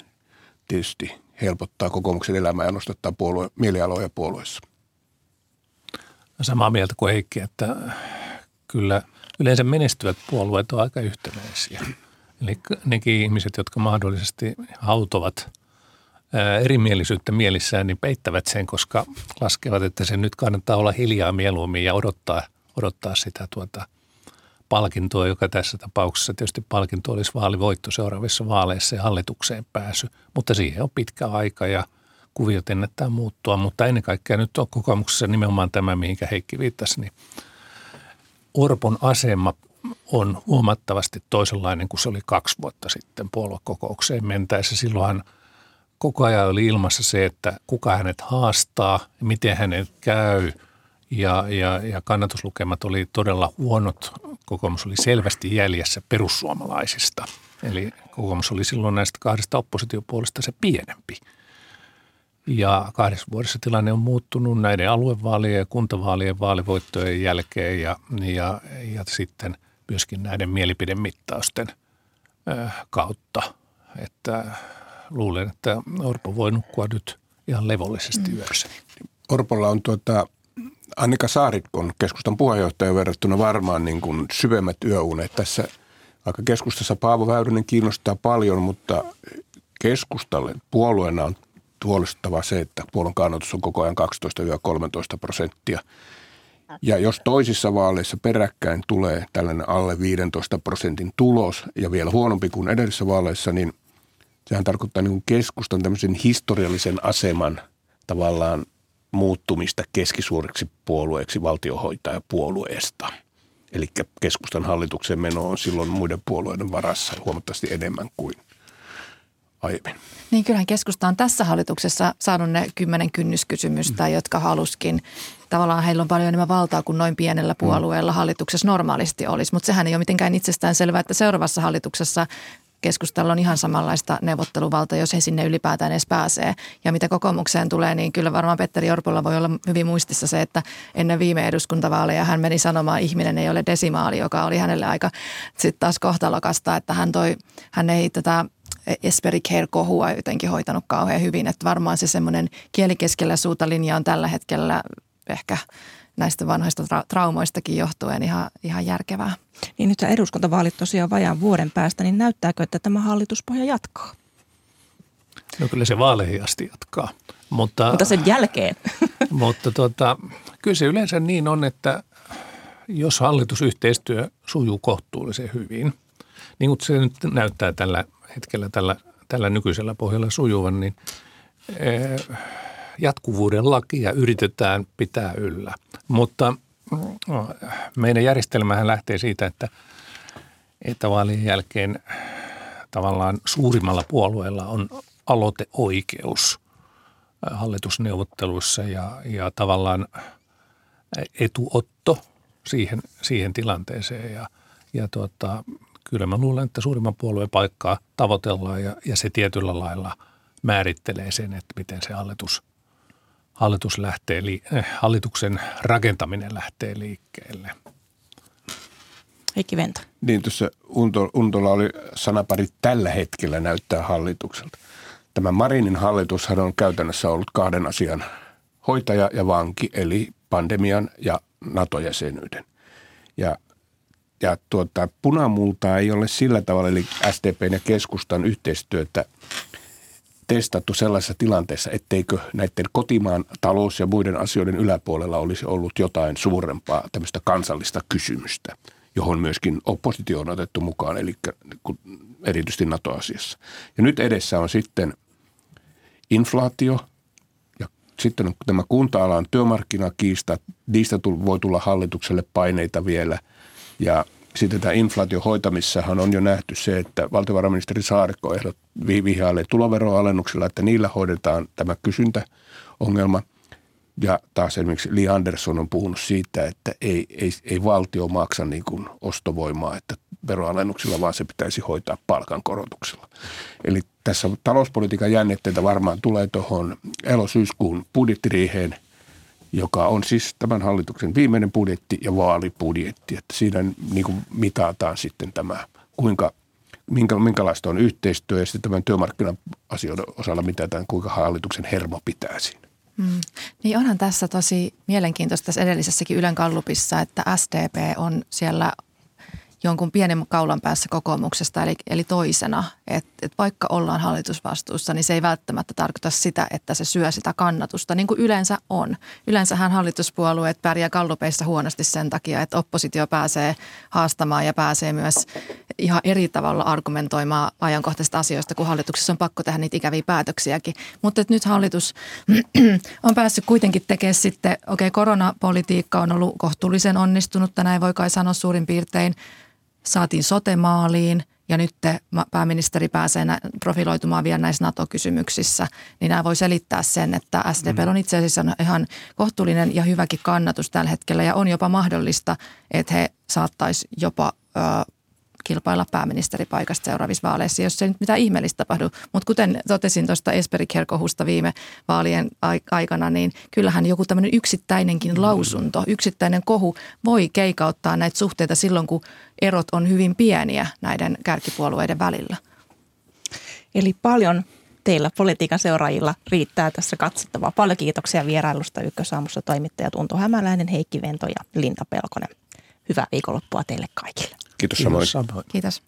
tietysti helpottaa kokoomuksen elämää ja nostattaa puolue, mielialoja puolueessa. Samaa mieltä kuin Heikki, että kyllä yleensä menestyvät puolueet ovat aika yhtenäisiä. Eli nekin ihmiset, jotka mahdollisesti hautovat erimielisyyttä mielissään, niin peittävät sen, koska laskevat, että se nyt kannattaa olla hiljaa mieluummin ja odottaa, odottaa sitä tuota palkintoa, joka tässä tapauksessa tietysti palkinto olisi vaalivoitto seuraavissa vaaleissa ja hallitukseen pääsy. Mutta siihen on pitkä aika ja kuviot ennättää muuttua, mutta ennen kaikkea nyt on kokoomuksessa nimenomaan tämä, mihinkä Heikki viittasi, niin Orpon asema on huomattavasti toisenlainen kuin se oli kaksi vuotta sitten puoluekokoukseen mentäessä. Silloinhan koko ajan oli ilmassa se, että kuka hänet haastaa, miten hänet käy ja, ja, ja kannatuslukemat oli todella huonot. Kokoomus oli selvästi jäljessä perussuomalaisista. Eli kokoomus oli silloin näistä kahdesta oppositiopuolesta se pienempi. Ja kahdessa vuodessa tilanne on muuttunut näiden aluevaalien ja kuntavaalien vaalivoittojen jälkeen ja, ja, ja sitten myöskin näiden mielipidemittausten kautta. Että luulen, että Orpo voi nukkua nyt ihan levollisesti mm. yössä. Orpolla on tuota, Annika Saarikon keskustan puheenjohtaja verrattuna varmaan niin kuin syvemmät yöunet. Tässä vaikka keskustassa Paavo Väyrynen kiinnostaa paljon, mutta keskustalle puolueena on huolestuttavaa se, että puolen kannatus on koko ajan 12-13 prosenttia. Ja jos toisissa vaaleissa peräkkäin tulee tällainen alle 15 prosentin tulos ja vielä huonompi kuin edellisissä vaaleissa, niin sehän tarkoittaa niin keskustan tämmöisen historiallisen aseman tavallaan muuttumista keskisuuriksi puolueeksi valtiohoitajapuolueesta. Eli keskustan hallituksen meno on silloin muiden puolueiden varassa huomattavasti enemmän kuin aiemmin. Niin kyllähän keskusta on tässä hallituksessa saanut ne kymmenen kynnyskysymystä, mm. jotka haluskin. Tavallaan heillä on paljon enemmän valtaa kuin noin pienellä puolueella mm. hallituksessa normaalisti olisi, mutta sehän ei ole mitenkään itsestään selvää, että seuraavassa hallituksessa keskustalla on ihan samanlaista neuvotteluvalta, jos he sinne ylipäätään edes pääsee. Ja mitä kokoomukseen tulee, niin kyllä varmaan Petteri Orpolla voi olla hyvin muistissa se, että ennen viime eduskuntavaaleja hän meni sanomaan, että ihminen ei ole desimaali, joka oli hänelle aika sitten taas kohtalokasta, että hän, toi, hän ei tätä Esperi Care-kohua jotenkin hoitanut kauhean hyvin. Että varmaan se semmoinen kielikeskellä suuta linja on tällä hetkellä ehkä näistä vanhoista tra- traumoistakin johtuen ihan, ihan järkevää. Niin nyt eduskuntavaalit tosiaan vajaan vuoden päästä, niin näyttääkö, että tämä hallituspohja jatkaa? No kyllä se vaaleihin asti jatkaa. Mutta, mutta sen jälkeen. *laughs* mutta tuota, kyllä se yleensä niin on, että jos hallitusyhteistyö sujuu kohtuullisen hyvin, niin kuin se nyt näyttää tällä hetkellä tällä, tällä nykyisellä pohjalla sujuvan, niin eh, jatkuvuuden lakia yritetään pitää yllä. Mutta no, meidän järjestelmähän lähtee siitä, että, että vaalien jälkeen tavallaan suurimmalla puolueella on aloiteoikeus eh, hallitusneuvotteluissa ja, ja tavallaan etuotto siihen, siihen tilanteeseen. Ja, ja tuota, kyllä mä luulen, että suurimman puolueen paikkaa tavoitellaan ja, ja se tietyllä lailla määrittelee sen, että miten se hallitus, hallitus lähtee, eh, hallituksen rakentaminen lähtee liikkeelle. Heikki Venta. Niin tuossa Untola oli sanapari tällä hetkellä näyttää hallitukselta. Tämä Marinin hallitushan on käytännössä ollut kahden asian hoitaja ja vanki, eli pandemian ja NATO-jäsenyyden. Ja ja tuota, punamultaa ei ole sillä tavalla, eli SDPn ja keskustan yhteistyötä testattu sellaisessa tilanteessa, etteikö näiden kotimaan talous- ja muiden asioiden yläpuolella olisi ollut jotain suurempaa tämmöistä kansallista kysymystä, johon myöskin oppositio on otettu mukaan, eli erityisesti NATO-asiassa. Ja nyt edessä on sitten inflaatio ja sitten on tämä kunta-alan työmarkkinakiista, niistä voi tulla hallitukselle paineita vielä – Ja sitten tämä inflaation hoitamissahan on jo nähty se, että valtiovarainministeri Saarikko vihjailee tuloveroalennuksilla, että niillä hoidetaan tämä kysyntäongelma. Ja taas esimerkiksi Li Andersson on puhunut siitä, että ei, ei, ei valtio maksa niin kuin ostovoimaa, että veroalennuksilla, vaan se pitäisi hoitaa palkankorotuksella. Eli tässä talouspolitiikan jännitteitä varmaan tulee tuohon elosyyskuun budjettiriiheen, joka on siis tämän hallituksen viimeinen budjetti ja vaalibudjetti. Että siinä niin kuin mitataan sitten tämä, kuinka, minkä, minkälaista on yhteistyö ja sitten tämän työmarkkina-asioiden osalla mitataan, kuinka hallituksen hermo pitää siinä. Mm. Niin onhan tässä tosi mielenkiintoista tässä edellisessäkin Ylen kallupissa, että SDP on siellä jonkun pienen kaulan päässä kokoomuksesta, eli, eli toisena. Että et vaikka ollaan hallitusvastuussa, niin se ei välttämättä tarkoita sitä, että se syö sitä kannatusta, niin kuin yleensä on. Yleensähän hallituspuolueet pärjää kallupeissa huonosti sen takia, että oppositio pääsee haastamaan ja pääsee myös ihan eri tavalla argumentoimaan ajankohtaisista asioista, kun hallituksessa on pakko tehdä niitä ikäviä päätöksiäkin. Mutta nyt hallitus *clears throat* on päässyt kuitenkin tekemään sitten, okei okay, koronapolitiikka on ollut kohtuullisen onnistunut, näin voi kai sanoa suurin piirtein – saatiin sotemaaliin ja nyt pääministeri pääsee profiloitumaan vielä näissä NATO-kysymyksissä, niin nämä voi selittää sen, että SDP mm. on itse asiassa ihan kohtuullinen ja hyväkin kannatus tällä hetkellä ja on jopa mahdollista, että he saattaisi jopa ö, kilpailla pääministeripaikasta seuraavissa vaaleissa, jos ei nyt mitään ihmeellistä tapahdu. Mutta kuten totesin tuosta Esperi Kerkohusta viime vaalien aikana, niin kyllähän joku tämmöinen yksittäinenkin lausunto, yksittäinen kohu voi keikauttaa näitä suhteita silloin, kun erot on hyvin pieniä näiden kärkipuolueiden välillä. Eli paljon teillä politiikan seuraajilla riittää tässä katsottavaa. Paljon kiitoksia vierailusta Ykkösaamussa toimittajat Unto Hämäläinen, Heikki Vento ja Linda Pelkonen. Hyvää viikonloppua teille kaikille. Kiitos, Kiitos samoin. Kiitos.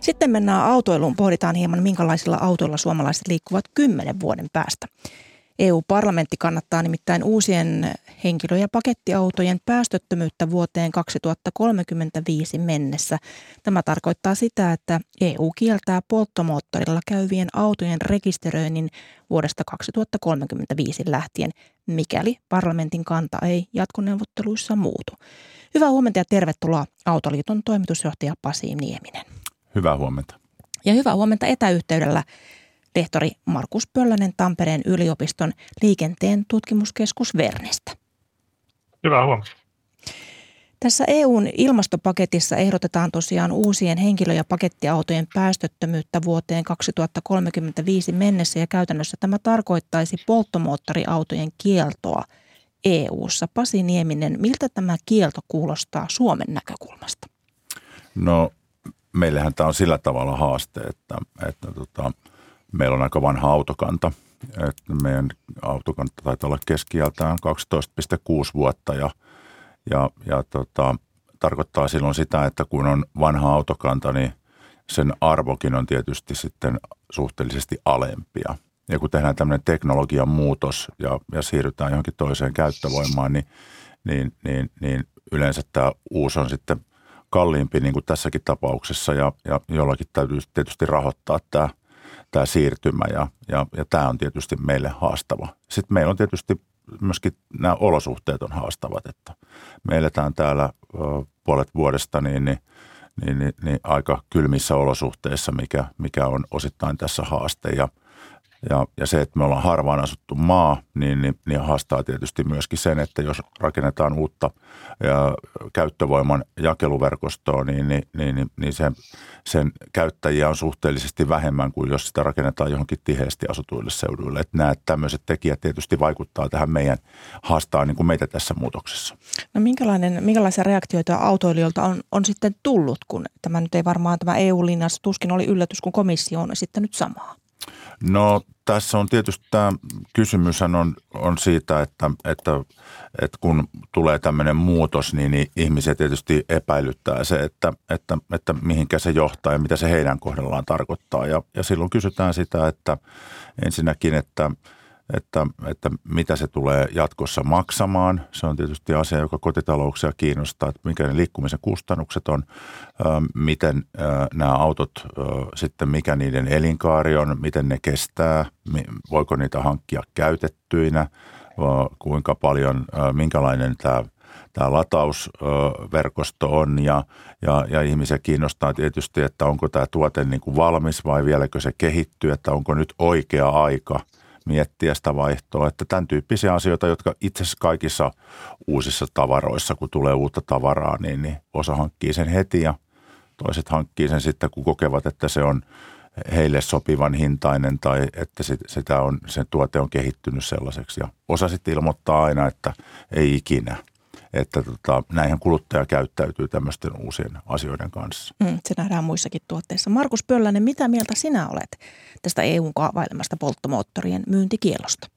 Sitten mennään autoiluun. Pohditaan hieman, minkälaisilla autoilla suomalaiset liikkuvat kymmenen vuoden päästä. EU-parlamentti kannattaa nimittäin uusien henkilö- ja pakettiautojen päästöttömyyttä vuoteen 2035 mennessä. Tämä tarkoittaa sitä, että EU kieltää polttomoottorilla käyvien autojen rekisteröinnin vuodesta 2035 lähtien, mikäli parlamentin kanta ei jatkoneuvotteluissa muutu. Hyvää huomenta ja tervetuloa Autoliiton toimitusjohtaja Pasi Nieminen. Hyvää huomenta. Ja hyvää huomenta etäyhteydellä lehtori Markus Pöllänen Tampereen yliopiston liikenteen tutkimuskeskus Vernestä. Hyvää huomenta. Tässä EUn ilmastopaketissa ehdotetaan tosiaan uusien henkilö- ja pakettiautojen päästöttömyyttä vuoteen 2035 mennessä ja käytännössä tämä tarkoittaisi polttomoottoriautojen kieltoa EU:ssa. Pasi Nieminen, miltä tämä kielto kuulostaa Suomen näkökulmasta? No meillähän tämä on sillä tavalla haaste, että, että tota, meillä on aika vanha autokanta. Että meidän autokanta taitaa olla keskiältään 12,6 vuotta ja, ja, ja tota, tarkoittaa silloin sitä, että kun on vanha autokanta, niin sen arvokin on tietysti sitten suhteellisesti alempia. Ja kun tehdään tämmöinen teknologian muutos ja, ja siirrytään johonkin toiseen käyttövoimaan, niin, niin, niin, niin yleensä tämä uusi on sitten kalliimpi niin kuin tässäkin tapauksessa ja, ja jollakin täytyy tietysti rahoittaa tämä – tämä siirtymä ja, ja, ja tämä on tietysti meille haastava. Sitten meillä on tietysti myöskin nämä olosuhteet on haastavat, että me eletään täällä puolet vuodesta niin, niin, niin, niin, niin aika kylmissä olosuhteissa, mikä, mikä on osittain tässä haaste ja – ja, ja se, että me ollaan harvaan asuttu maa, niin, niin, niin haastaa tietysti myöskin sen, että jos rakennetaan uutta ja käyttövoiman jakeluverkostoa, niin, niin, niin, niin, niin sen, sen käyttäjiä on suhteellisesti vähemmän kuin jos sitä rakennetaan johonkin tiheästi asutuille seuduille. Että nämä tämmöiset tekijät tietysti vaikuttaa tähän meidän haastaa niin kuin meitä tässä muutoksessa. No minkälainen, minkälaisia reaktioita autoilijoilta on, on sitten tullut, kun tämä nyt ei varmaan tämä EU-linjassa tuskin oli yllätys, kun komissio on esittänyt samaa? No tässä on tietysti tämä kysymys on, on siitä, että, että, että kun tulee tämmöinen muutos, niin, niin ihmisiä tietysti epäilyttää se, että, että, että mihinkä se johtaa ja mitä se heidän kohdallaan tarkoittaa. Ja, ja silloin kysytään sitä, että ensinnäkin, että – että, että mitä se tulee jatkossa maksamaan. Se on tietysti asia, joka kotitalouksia kiinnostaa, että mikä ne liikkumisen kustannukset on, miten nämä autot sitten, mikä niiden elinkaari on, miten ne kestää, voiko niitä hankkia käytettyinä, kuinka paljon, minkälainen tämä tämä latausverkosto on ja, ja, ja ihmisiä kiinnostaa tietysti, että onko tämä tuote niin kuin valmis vai vieläkö se kehittyy, että onko nyt oikea aika miettiä sitä vaihtoa, että tämän tyyppisiä asioita, jotka itse asiassa kaikissa uusissa tavaroissa, kun tulee uutta tavaraa, niin, niin osa hankkii sen heti ja toiset hankkii sen sitten, kun kokevat, että se on heille sopivan hintainen tai että sitä on, sen tuote on kehittynyt sellaiseksi. Ja osa sitten ilmoittaa aina, että ei ikinä että tota, näinhän kuluttaja käyttäytyy tämmöisten uusien asioiden kanssa. Mm, se nähdään muissakin tuotteissa. Markus Pöllänen, mitä mieltä sinä olet tästä EUn kaavailemasta polttomoottorien myyntikielosta?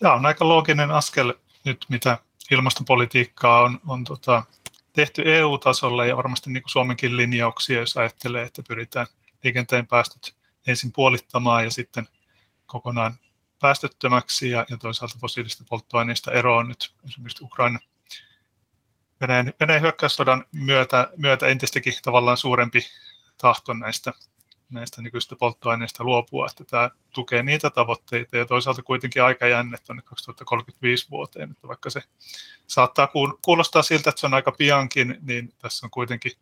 Tämä on aika looginen askel nyt, mitä ilmastopolitiikkaa on, on tota, tehty EU-tasolla ja varmasti niin kuin Suomenkin linjauksia, jos ajattelee, että pyritään liikenteen päästöt ensin puolittamaan ja sitten kokonaan päästöttömäksi ja, ja toisaalta fossiilista polttoaineista eroon nyt esimerkiksi Ukraina. Venäjän, Venäjän hyökkäyssodan myötä, myötä entistäkin tavallaan suurempi tahto näistä, näistä nykyistä polttoaineista luopua, että tämä tukee niitä tavoitteita. Ja toisaalta kuitenkin aikajänne tuonne 2035 vuoteen, että vaikka se saattaa kuulostaa siltä, että se on aika piankin, niin tässä on kuitenkin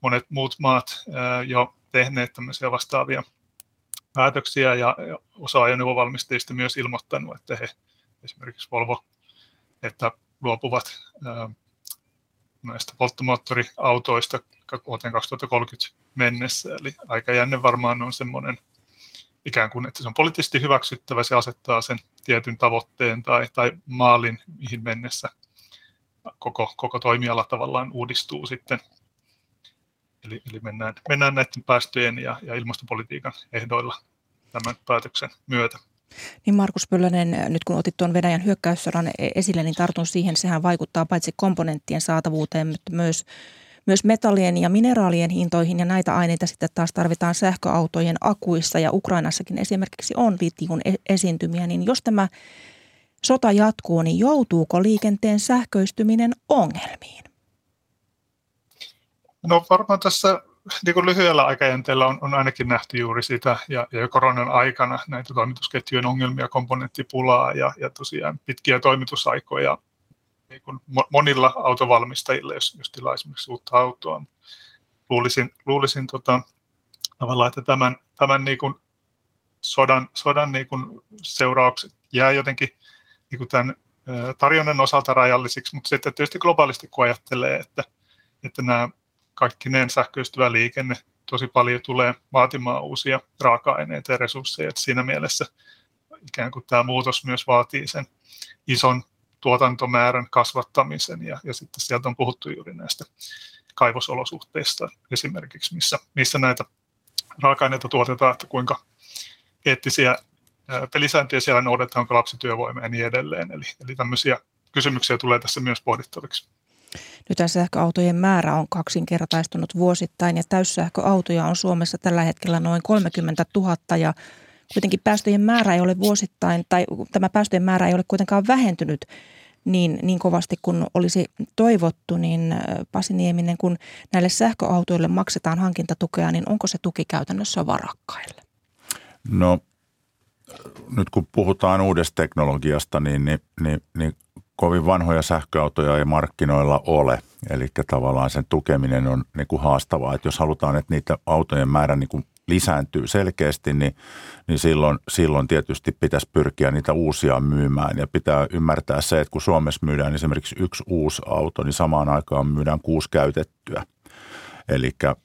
monet muut maat jo tehneet tämmöisiä vastaavia päätöksiä ja osa ajoneuvovalmistajista myös ilmoittanut, että he esimerkiksi Volvo, että luopuvat näistä polttomoottoriautoista vuoteen 2030 mennessä. Eli aikajänne varmaan on semmoinen ikään kuin, että se on poliittisesti hyväksyttävä, se asettaa sen tietyn tavoitteen tai, tai maalin, mihin mennessä koko, koko toimiala tavallaan uudistuu sitten Eli, eli mennään, mennään näiden päästöjen ja, ja ilmastopolitiikan ehdoilla tämän päätöksen myötä. Niin Markus Pöllönen, nyt kun otit tuon Venäjän hyökkäyssodan e- esille, niin tartun siihen, sehän vaikuttaa paitsi komponenttien saatavuuteen, mutta myös, myös metallien ja mineraalien hintoihin ja näitä aineita sitten taas tarvitaan sähköautojen akuissa ja Ukrainassakin esimerkiksi on litiun e- esiintymiä, niin jos tämä sota jatkuu, niin joutuuko liikenteen sähköistyminen ongelmiin? No varmaan tässä niin kuin lyhyellä aikajänteellä on, on ainakin nähty juuri sitä, ja, ja koronan aikana näitä toimitusketjujen ongelmia, komponenttipulaa ja, ja tosiaan pitkiä toimitusaikoja niin kuin monilla autovalmistajilla, jos, jos tilaa esimerkiksi uutta autoa. Luulisin, luulisin tota, tavallaan, että tämän, tämän niin kuin sodan, sodan niin kuin seuraukset jää jotenkin niin kuin tämän tarjonnan osalta rajallisiksi, mutta sitten tietysti globaalisti kun ajattelee, että, että nämä kaikkineen sähköistyvä liikenne tosi paljon tulee vaatimaan uusia raaka-aineita ja resursseja. Että siinä mielessä ikään kuin tämä muutos myös vaatii sen ison tuotantomäärän kasvattamisen ja, ja sitten sieltä on puhuttu juuri näistä kaivosolosuhteista esimerkiksi, missä, missä näitä raaka-aineita tuotetaan, että kuinka eettisiä pelisääntöjä siellä noudatetaan, onko lapsityövoima ja niin edelleen. Eli, eli tämmöisiä kysymyksiä tulee tässä myös pohdittaviksi. Nyt sähköautojen määrä on kaksinkertaistunut vuosittain ja täyssähköautoja on Suomessa tällä hetkellä noin 30 000 ja kuitenkin päästöjen määrä ei ole vuosittain, tai tämä päästöjen määrä ei ole kuitenkaan vähentynyt niin, niin kovasti kuin olisi toivottu, niin äh, Pasi Nieminen, kun näille sähköautoille maksetaan hankintatukea, niin onko se tuki käytännössä varakkaille? No nyt kun puhutaan uudesta teknologiasta, niin, niin, niin, niin kovin vanhoja sähköautoja ei markkinoilla ole. Eli tavallaan sen tukeminen on niin kuin haastavaa. Että jos halutaan, että niitä autojen määrä niin kuin lisääntyy selkeästi, niin, niin silloin, silloin tietysti pitäisi pyrkiä niitä uusia myymään. Ja pitää ymmärtää se, että kun Suomessa myydään esimerkiksi yksi uusi auto, niin samaan aikaan myydään kuusi käytettyä.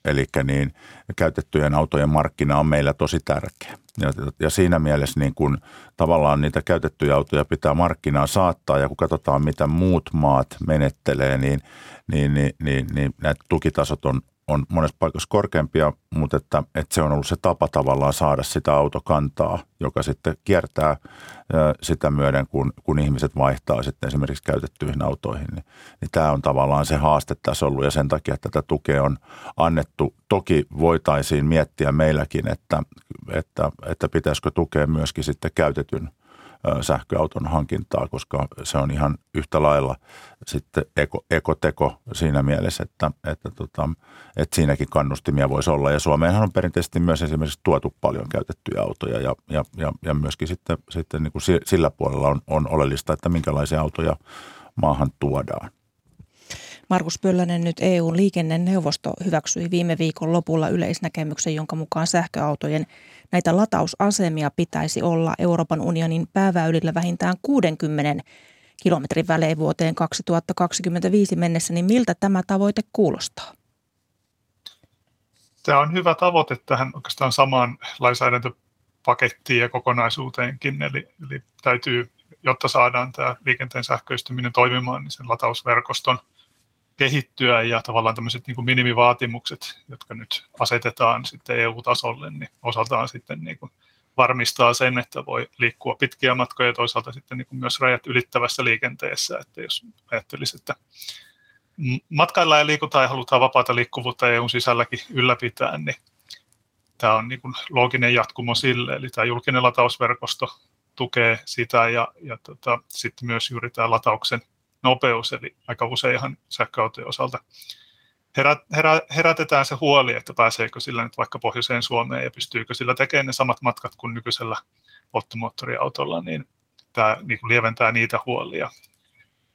Eli niin käytettyjen autojen markkina on meillä tosi tärkeä. Ja, ja siinä mielessä niin kun tavallaan niitä käytettyjä autoja pitää markkinaan saattaa ja kun katsotaan mitä muut maat menettelee, niin, niin, niin, niin, niin näitä tukitasot on, on monessa paikassa korkeampia, mutta että, että se on ollut se tapa tavallaan saada sitä autokantaa, joka sitten kiertää sitä myöden, kun, kun ihmiset vaihtaa sitten esimerkiksi käytettyihin autoihin. Niin, niin tämä on tavallaan se haaste tässä ollut ja sen takia että tätä tukea on annettu. Toki voitaisiin miettiä meilläkin, että, että, että pitäisikö tukea myöskin sitten käytetyn sähköauton hankintaa, koska se on ihan yhtä lailla sitten eko, ekoteko siinä mielessä, että, että, tota, että siinäkin kannustimia voisi olla. Ja Suomeenhan on perinteisesti myös esimerkiksi tuotu paljon käytettyjä autoja ja, ja, ja, ja myöskin sitten, sitten niin kuin sillä puolella on, on oleellista, että minkälaisia autoja maahan tuodaan. Markus Pöllänen nyt EUn liikenneneuvosto hyväksyi viime viikon lopulla yleisnäkemyksen, jonka mukaan sähköautojen näitä latausasemia pitäisi olla Euroopan unionin pääväylillä vähintään 60 kilometrin välein vuoteen 2025 mennessä, niin miltä tämä tavoite kuulostaa? Tämä on hyvä tavoite tähän oikeastaan samaan lainsäädäntöpakettiin ja kokonaisuuteenkin, eli, eli täytyy, jotta saadaan tämä liikenteen sähköistyminen toimimaan, niin sen latausverkoston – kehittyä ja tavallaan tämmöiset niin kuin minimivaatimukset, jotka nyt asetetaan sitten EU-tasolle, niin osaltaan sitten niin kuin varmistaa sen, että voi liikkua pitkiä matkoja ja toisaalta sitten niin kuin myös rajat ylittävässä liikenteessä, että jos ajattelisi, että matkaillaan ja liikutaan ja halutaan vapaata liikkuvuutta EUn sisälläkin ylläpitää, niin tämä on niin kuin looginen jatkumo sille, eli tämä julkinen latausverkosto tukee sitä ja, ja tota, sitten myös juuri tämä latauksen nopeus, eli aika useinhan sähköautojen osalta herät, herä, herätetään se huoli, että pääseekö sillä nyt vaikka pohjoiseen Suomeen ja pystyykö sillä tekemään ne samat matkat kuin nykyisellä polttomoottoriautolla, niin tämä niin kuin lieventää niitä huolia.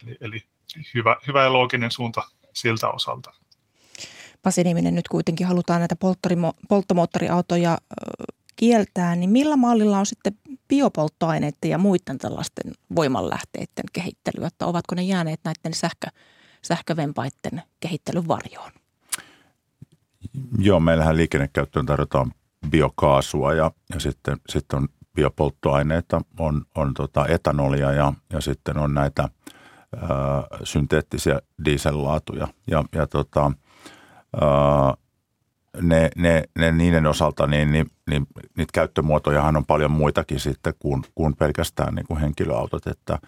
Eli, eli hyvä, hyvä ja looginen suunta siltä osalta. Pasi Nieminen, nyt kuitenkin halutaan näitä polttomoottoriautoja kieltää, niin millä mallilla on sitten biopolttoaineiden ja muiden tällaisten voimanlähteiden kehittely, että ovatko ne jääneet näiden sähkö, sähkövempaiden kehittelyn varjoon? Joo, meillähän liikennekäyttöön tarjotaan biokaasua ja, ja sitten, sitten on biopolttoaineita, on, on tota etanolia ja, ja sitten on näitä ää, synteettisiä diesellaatuja. Ja, ja tota, ää, ne, ne, ne niiden osalta, niin, niin, niin niitä käyttömuotojahan on paljon muitakin sitten kuin, kuin pelkästään niin kuin henkilöautot. Että,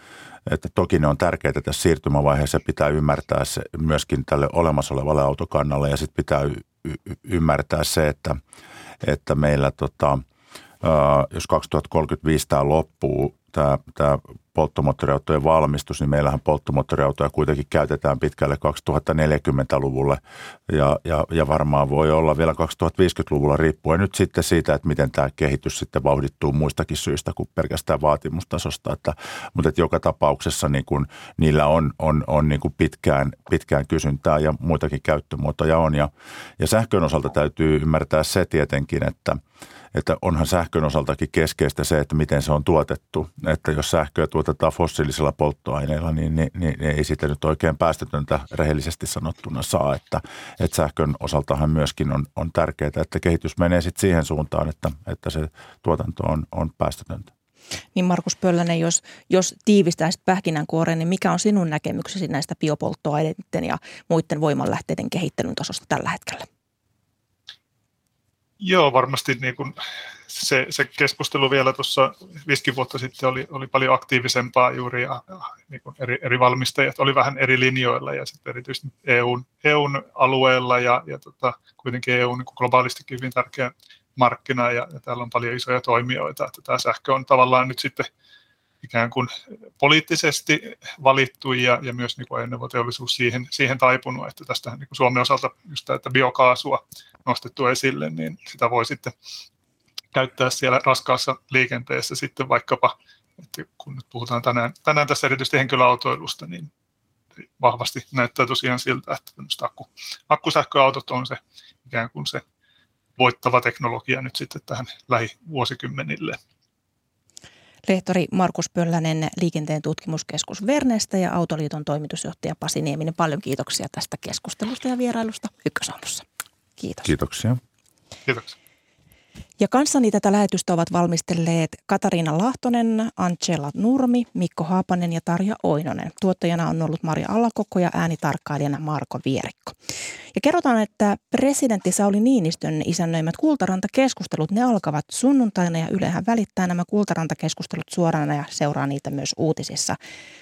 että toki ne on tärkeitä tässä siirtymävaiheessa, pitää ymmärtää se myöskin tälle olemassa olevalle autokannalle ja sitten pitää y- y- ymmärtää se, että, että meillä tota, jos 2035 tämä loppuu, tämä, tämä polttomoottoriautojen valmistus, niin meillähän polttomoottoriautoja kuitenkin käytetään pitkälle 2040-luvulle ja, ja, ja varmaan voi olla vielä 2050-luvulla riippuen nyt sitten siitä, että miten tämä kehitys sitten vauhdittuu muistakin syistä kuin pelkästään vaatimustasosta. Että, mutta että joka tapauksessa niin kun, niillä on, on, on niin kuin pitkään, pitkään kysyntää ja muitakin käyttömuotoja on ja, ja sähkön osalta täytyy ymmärtää se tietenkin, että – että onhan sähkön osaltakin keskeistä se, että miten se on tuotettu. Että jos sähköä fossiilisilla polttoaineilla, niin, niin, niin, niin ei siitä nyt oikein päästötöntä rehellisesti sanottuna saa. Että, että sähkön osaltahan myöskin on, on tärkeää, että kehitys menee sitten siihen suuntaan, että, että se tuotanto on, on päästötöntä. Niin Markus Pöllänen, jos, jos tiivistäisit pähkinänkuoreen, niin mikä on sinun näkemyksesi näistä biopolttoaineiden ja muiden voimanlähteiden kehittelyn tasosta tällä hetkellä? Joo, varmasti niin kuin se, se keskustelu vielä tuossa viisi vuotta sitten oli, oli paljon aktiivisempaa juuri ja, ja niin kuin eri, eri valmistajat oli vähän eri linjoilla ja sitten erityisesti EUn, EUn alueella ja, ja tota, kuitenkin EU niin globaalistikin hyvin tärkeä markkina ja, ja täällä on paljon isoja toimijoita, että tämä sähkö on tavallaan nyt sitten ikään kuin poliittisesti valittu ja, ja myös niin ajoneuvoteollisuus siihen, siihen taipunut, että tästä niin kuin Suomen osalta just tämä, että biokaasua nostettu esille, niin sitä voi sitten käyttää siellä raskaassa liikenteessä sitten vaikkapa, että kun nyt puhutaan tänään, tänään tässä erityisesti henkilöautoilusta, niin vahvasti näyttää tosiaan siltä, että akku, akkusähköautot on se ikään kuin se voittava teknologia nyt sitten tähän lähivuosikymmenille. Lehtori Markus Pöllänen Liikenteen tutkimuskeskus Vernestä ja Autoliiton toimitusjohtaja Pasi Nieminen. Paljon kiitoksia tästä keskustelusta ja vierailusta Ykkösaamussa. Kiitos. Kiitoksia. Kiitoksia. Ja kanssani tätä lähetystä ovat valmistelleet Katariina Lahtonen, Angela Nurmi, Mikko Haapanen ja Tarja Oinonen. Tuottajana on ollut Maria Allakokko ja äänitarkkailijana Marko Vierikko. Ja kerrotaan, että presidentti Sauli Niinistön isännöimät Kultaranta-keskustelut, ne alkavat sunnuntaina ja Ylehän välittää nämä Kultaranta-keskustelut suorana ja seuraa niitä myös uutisissa.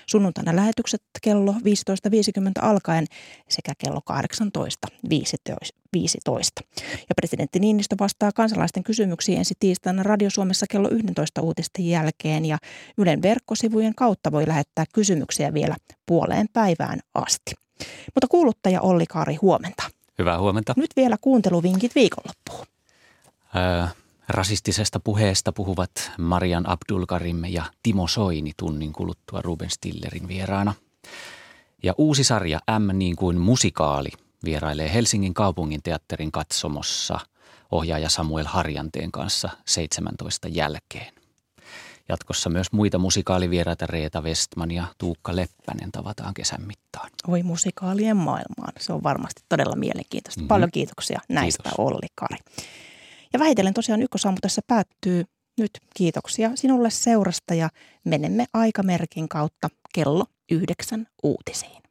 Sunnuntaina lähetykset kello 15.50 alkaen sekä kello 18.15. Ja presidentti Niinistö vastaa kansalaisten kysymyksiin kysymyksiin ensi tiistaina Radio Suomessa kello 11 uutisten jälkeen ja Ylen verkkosivujen kautta voi lähettää kysymyksiä vielä puoleen päivään asti. Mutta kuuluttaja Olli Kaari, huomenta. Hyvää huomenta. Nyt vielä kuunteluvinkit viikonloppuun. Öö, rasistisesta puheesta puhuvat Marian Abdulkarim ja Timo Soini tunnin kuluttua Ruben Stillerin vieraana. Ja uusi sarja M niin kuin musikaali vierailee Helsingin kaupungin teatterin katsomossa ohjaaja Samuel Harjanteen kanssa 17 jälkeen. Jatkossa myös muita musikaalivieraita Reeta Westman ja Tuukka Leppänen tavataan kesän mittaan. Oi musikaalien maailmaan. Se on varmasti todella mielenkiintoista. Mm-hmm. Paljon kiitoksia näistä Kiitos. Olli Kari. Ja vähitellen tosiaan ykkösaamu tässä päättyy nyt. Kiitoksia sinulle seurasta ja menemme aikamerkin kautta kello yhdeksän uutisiin.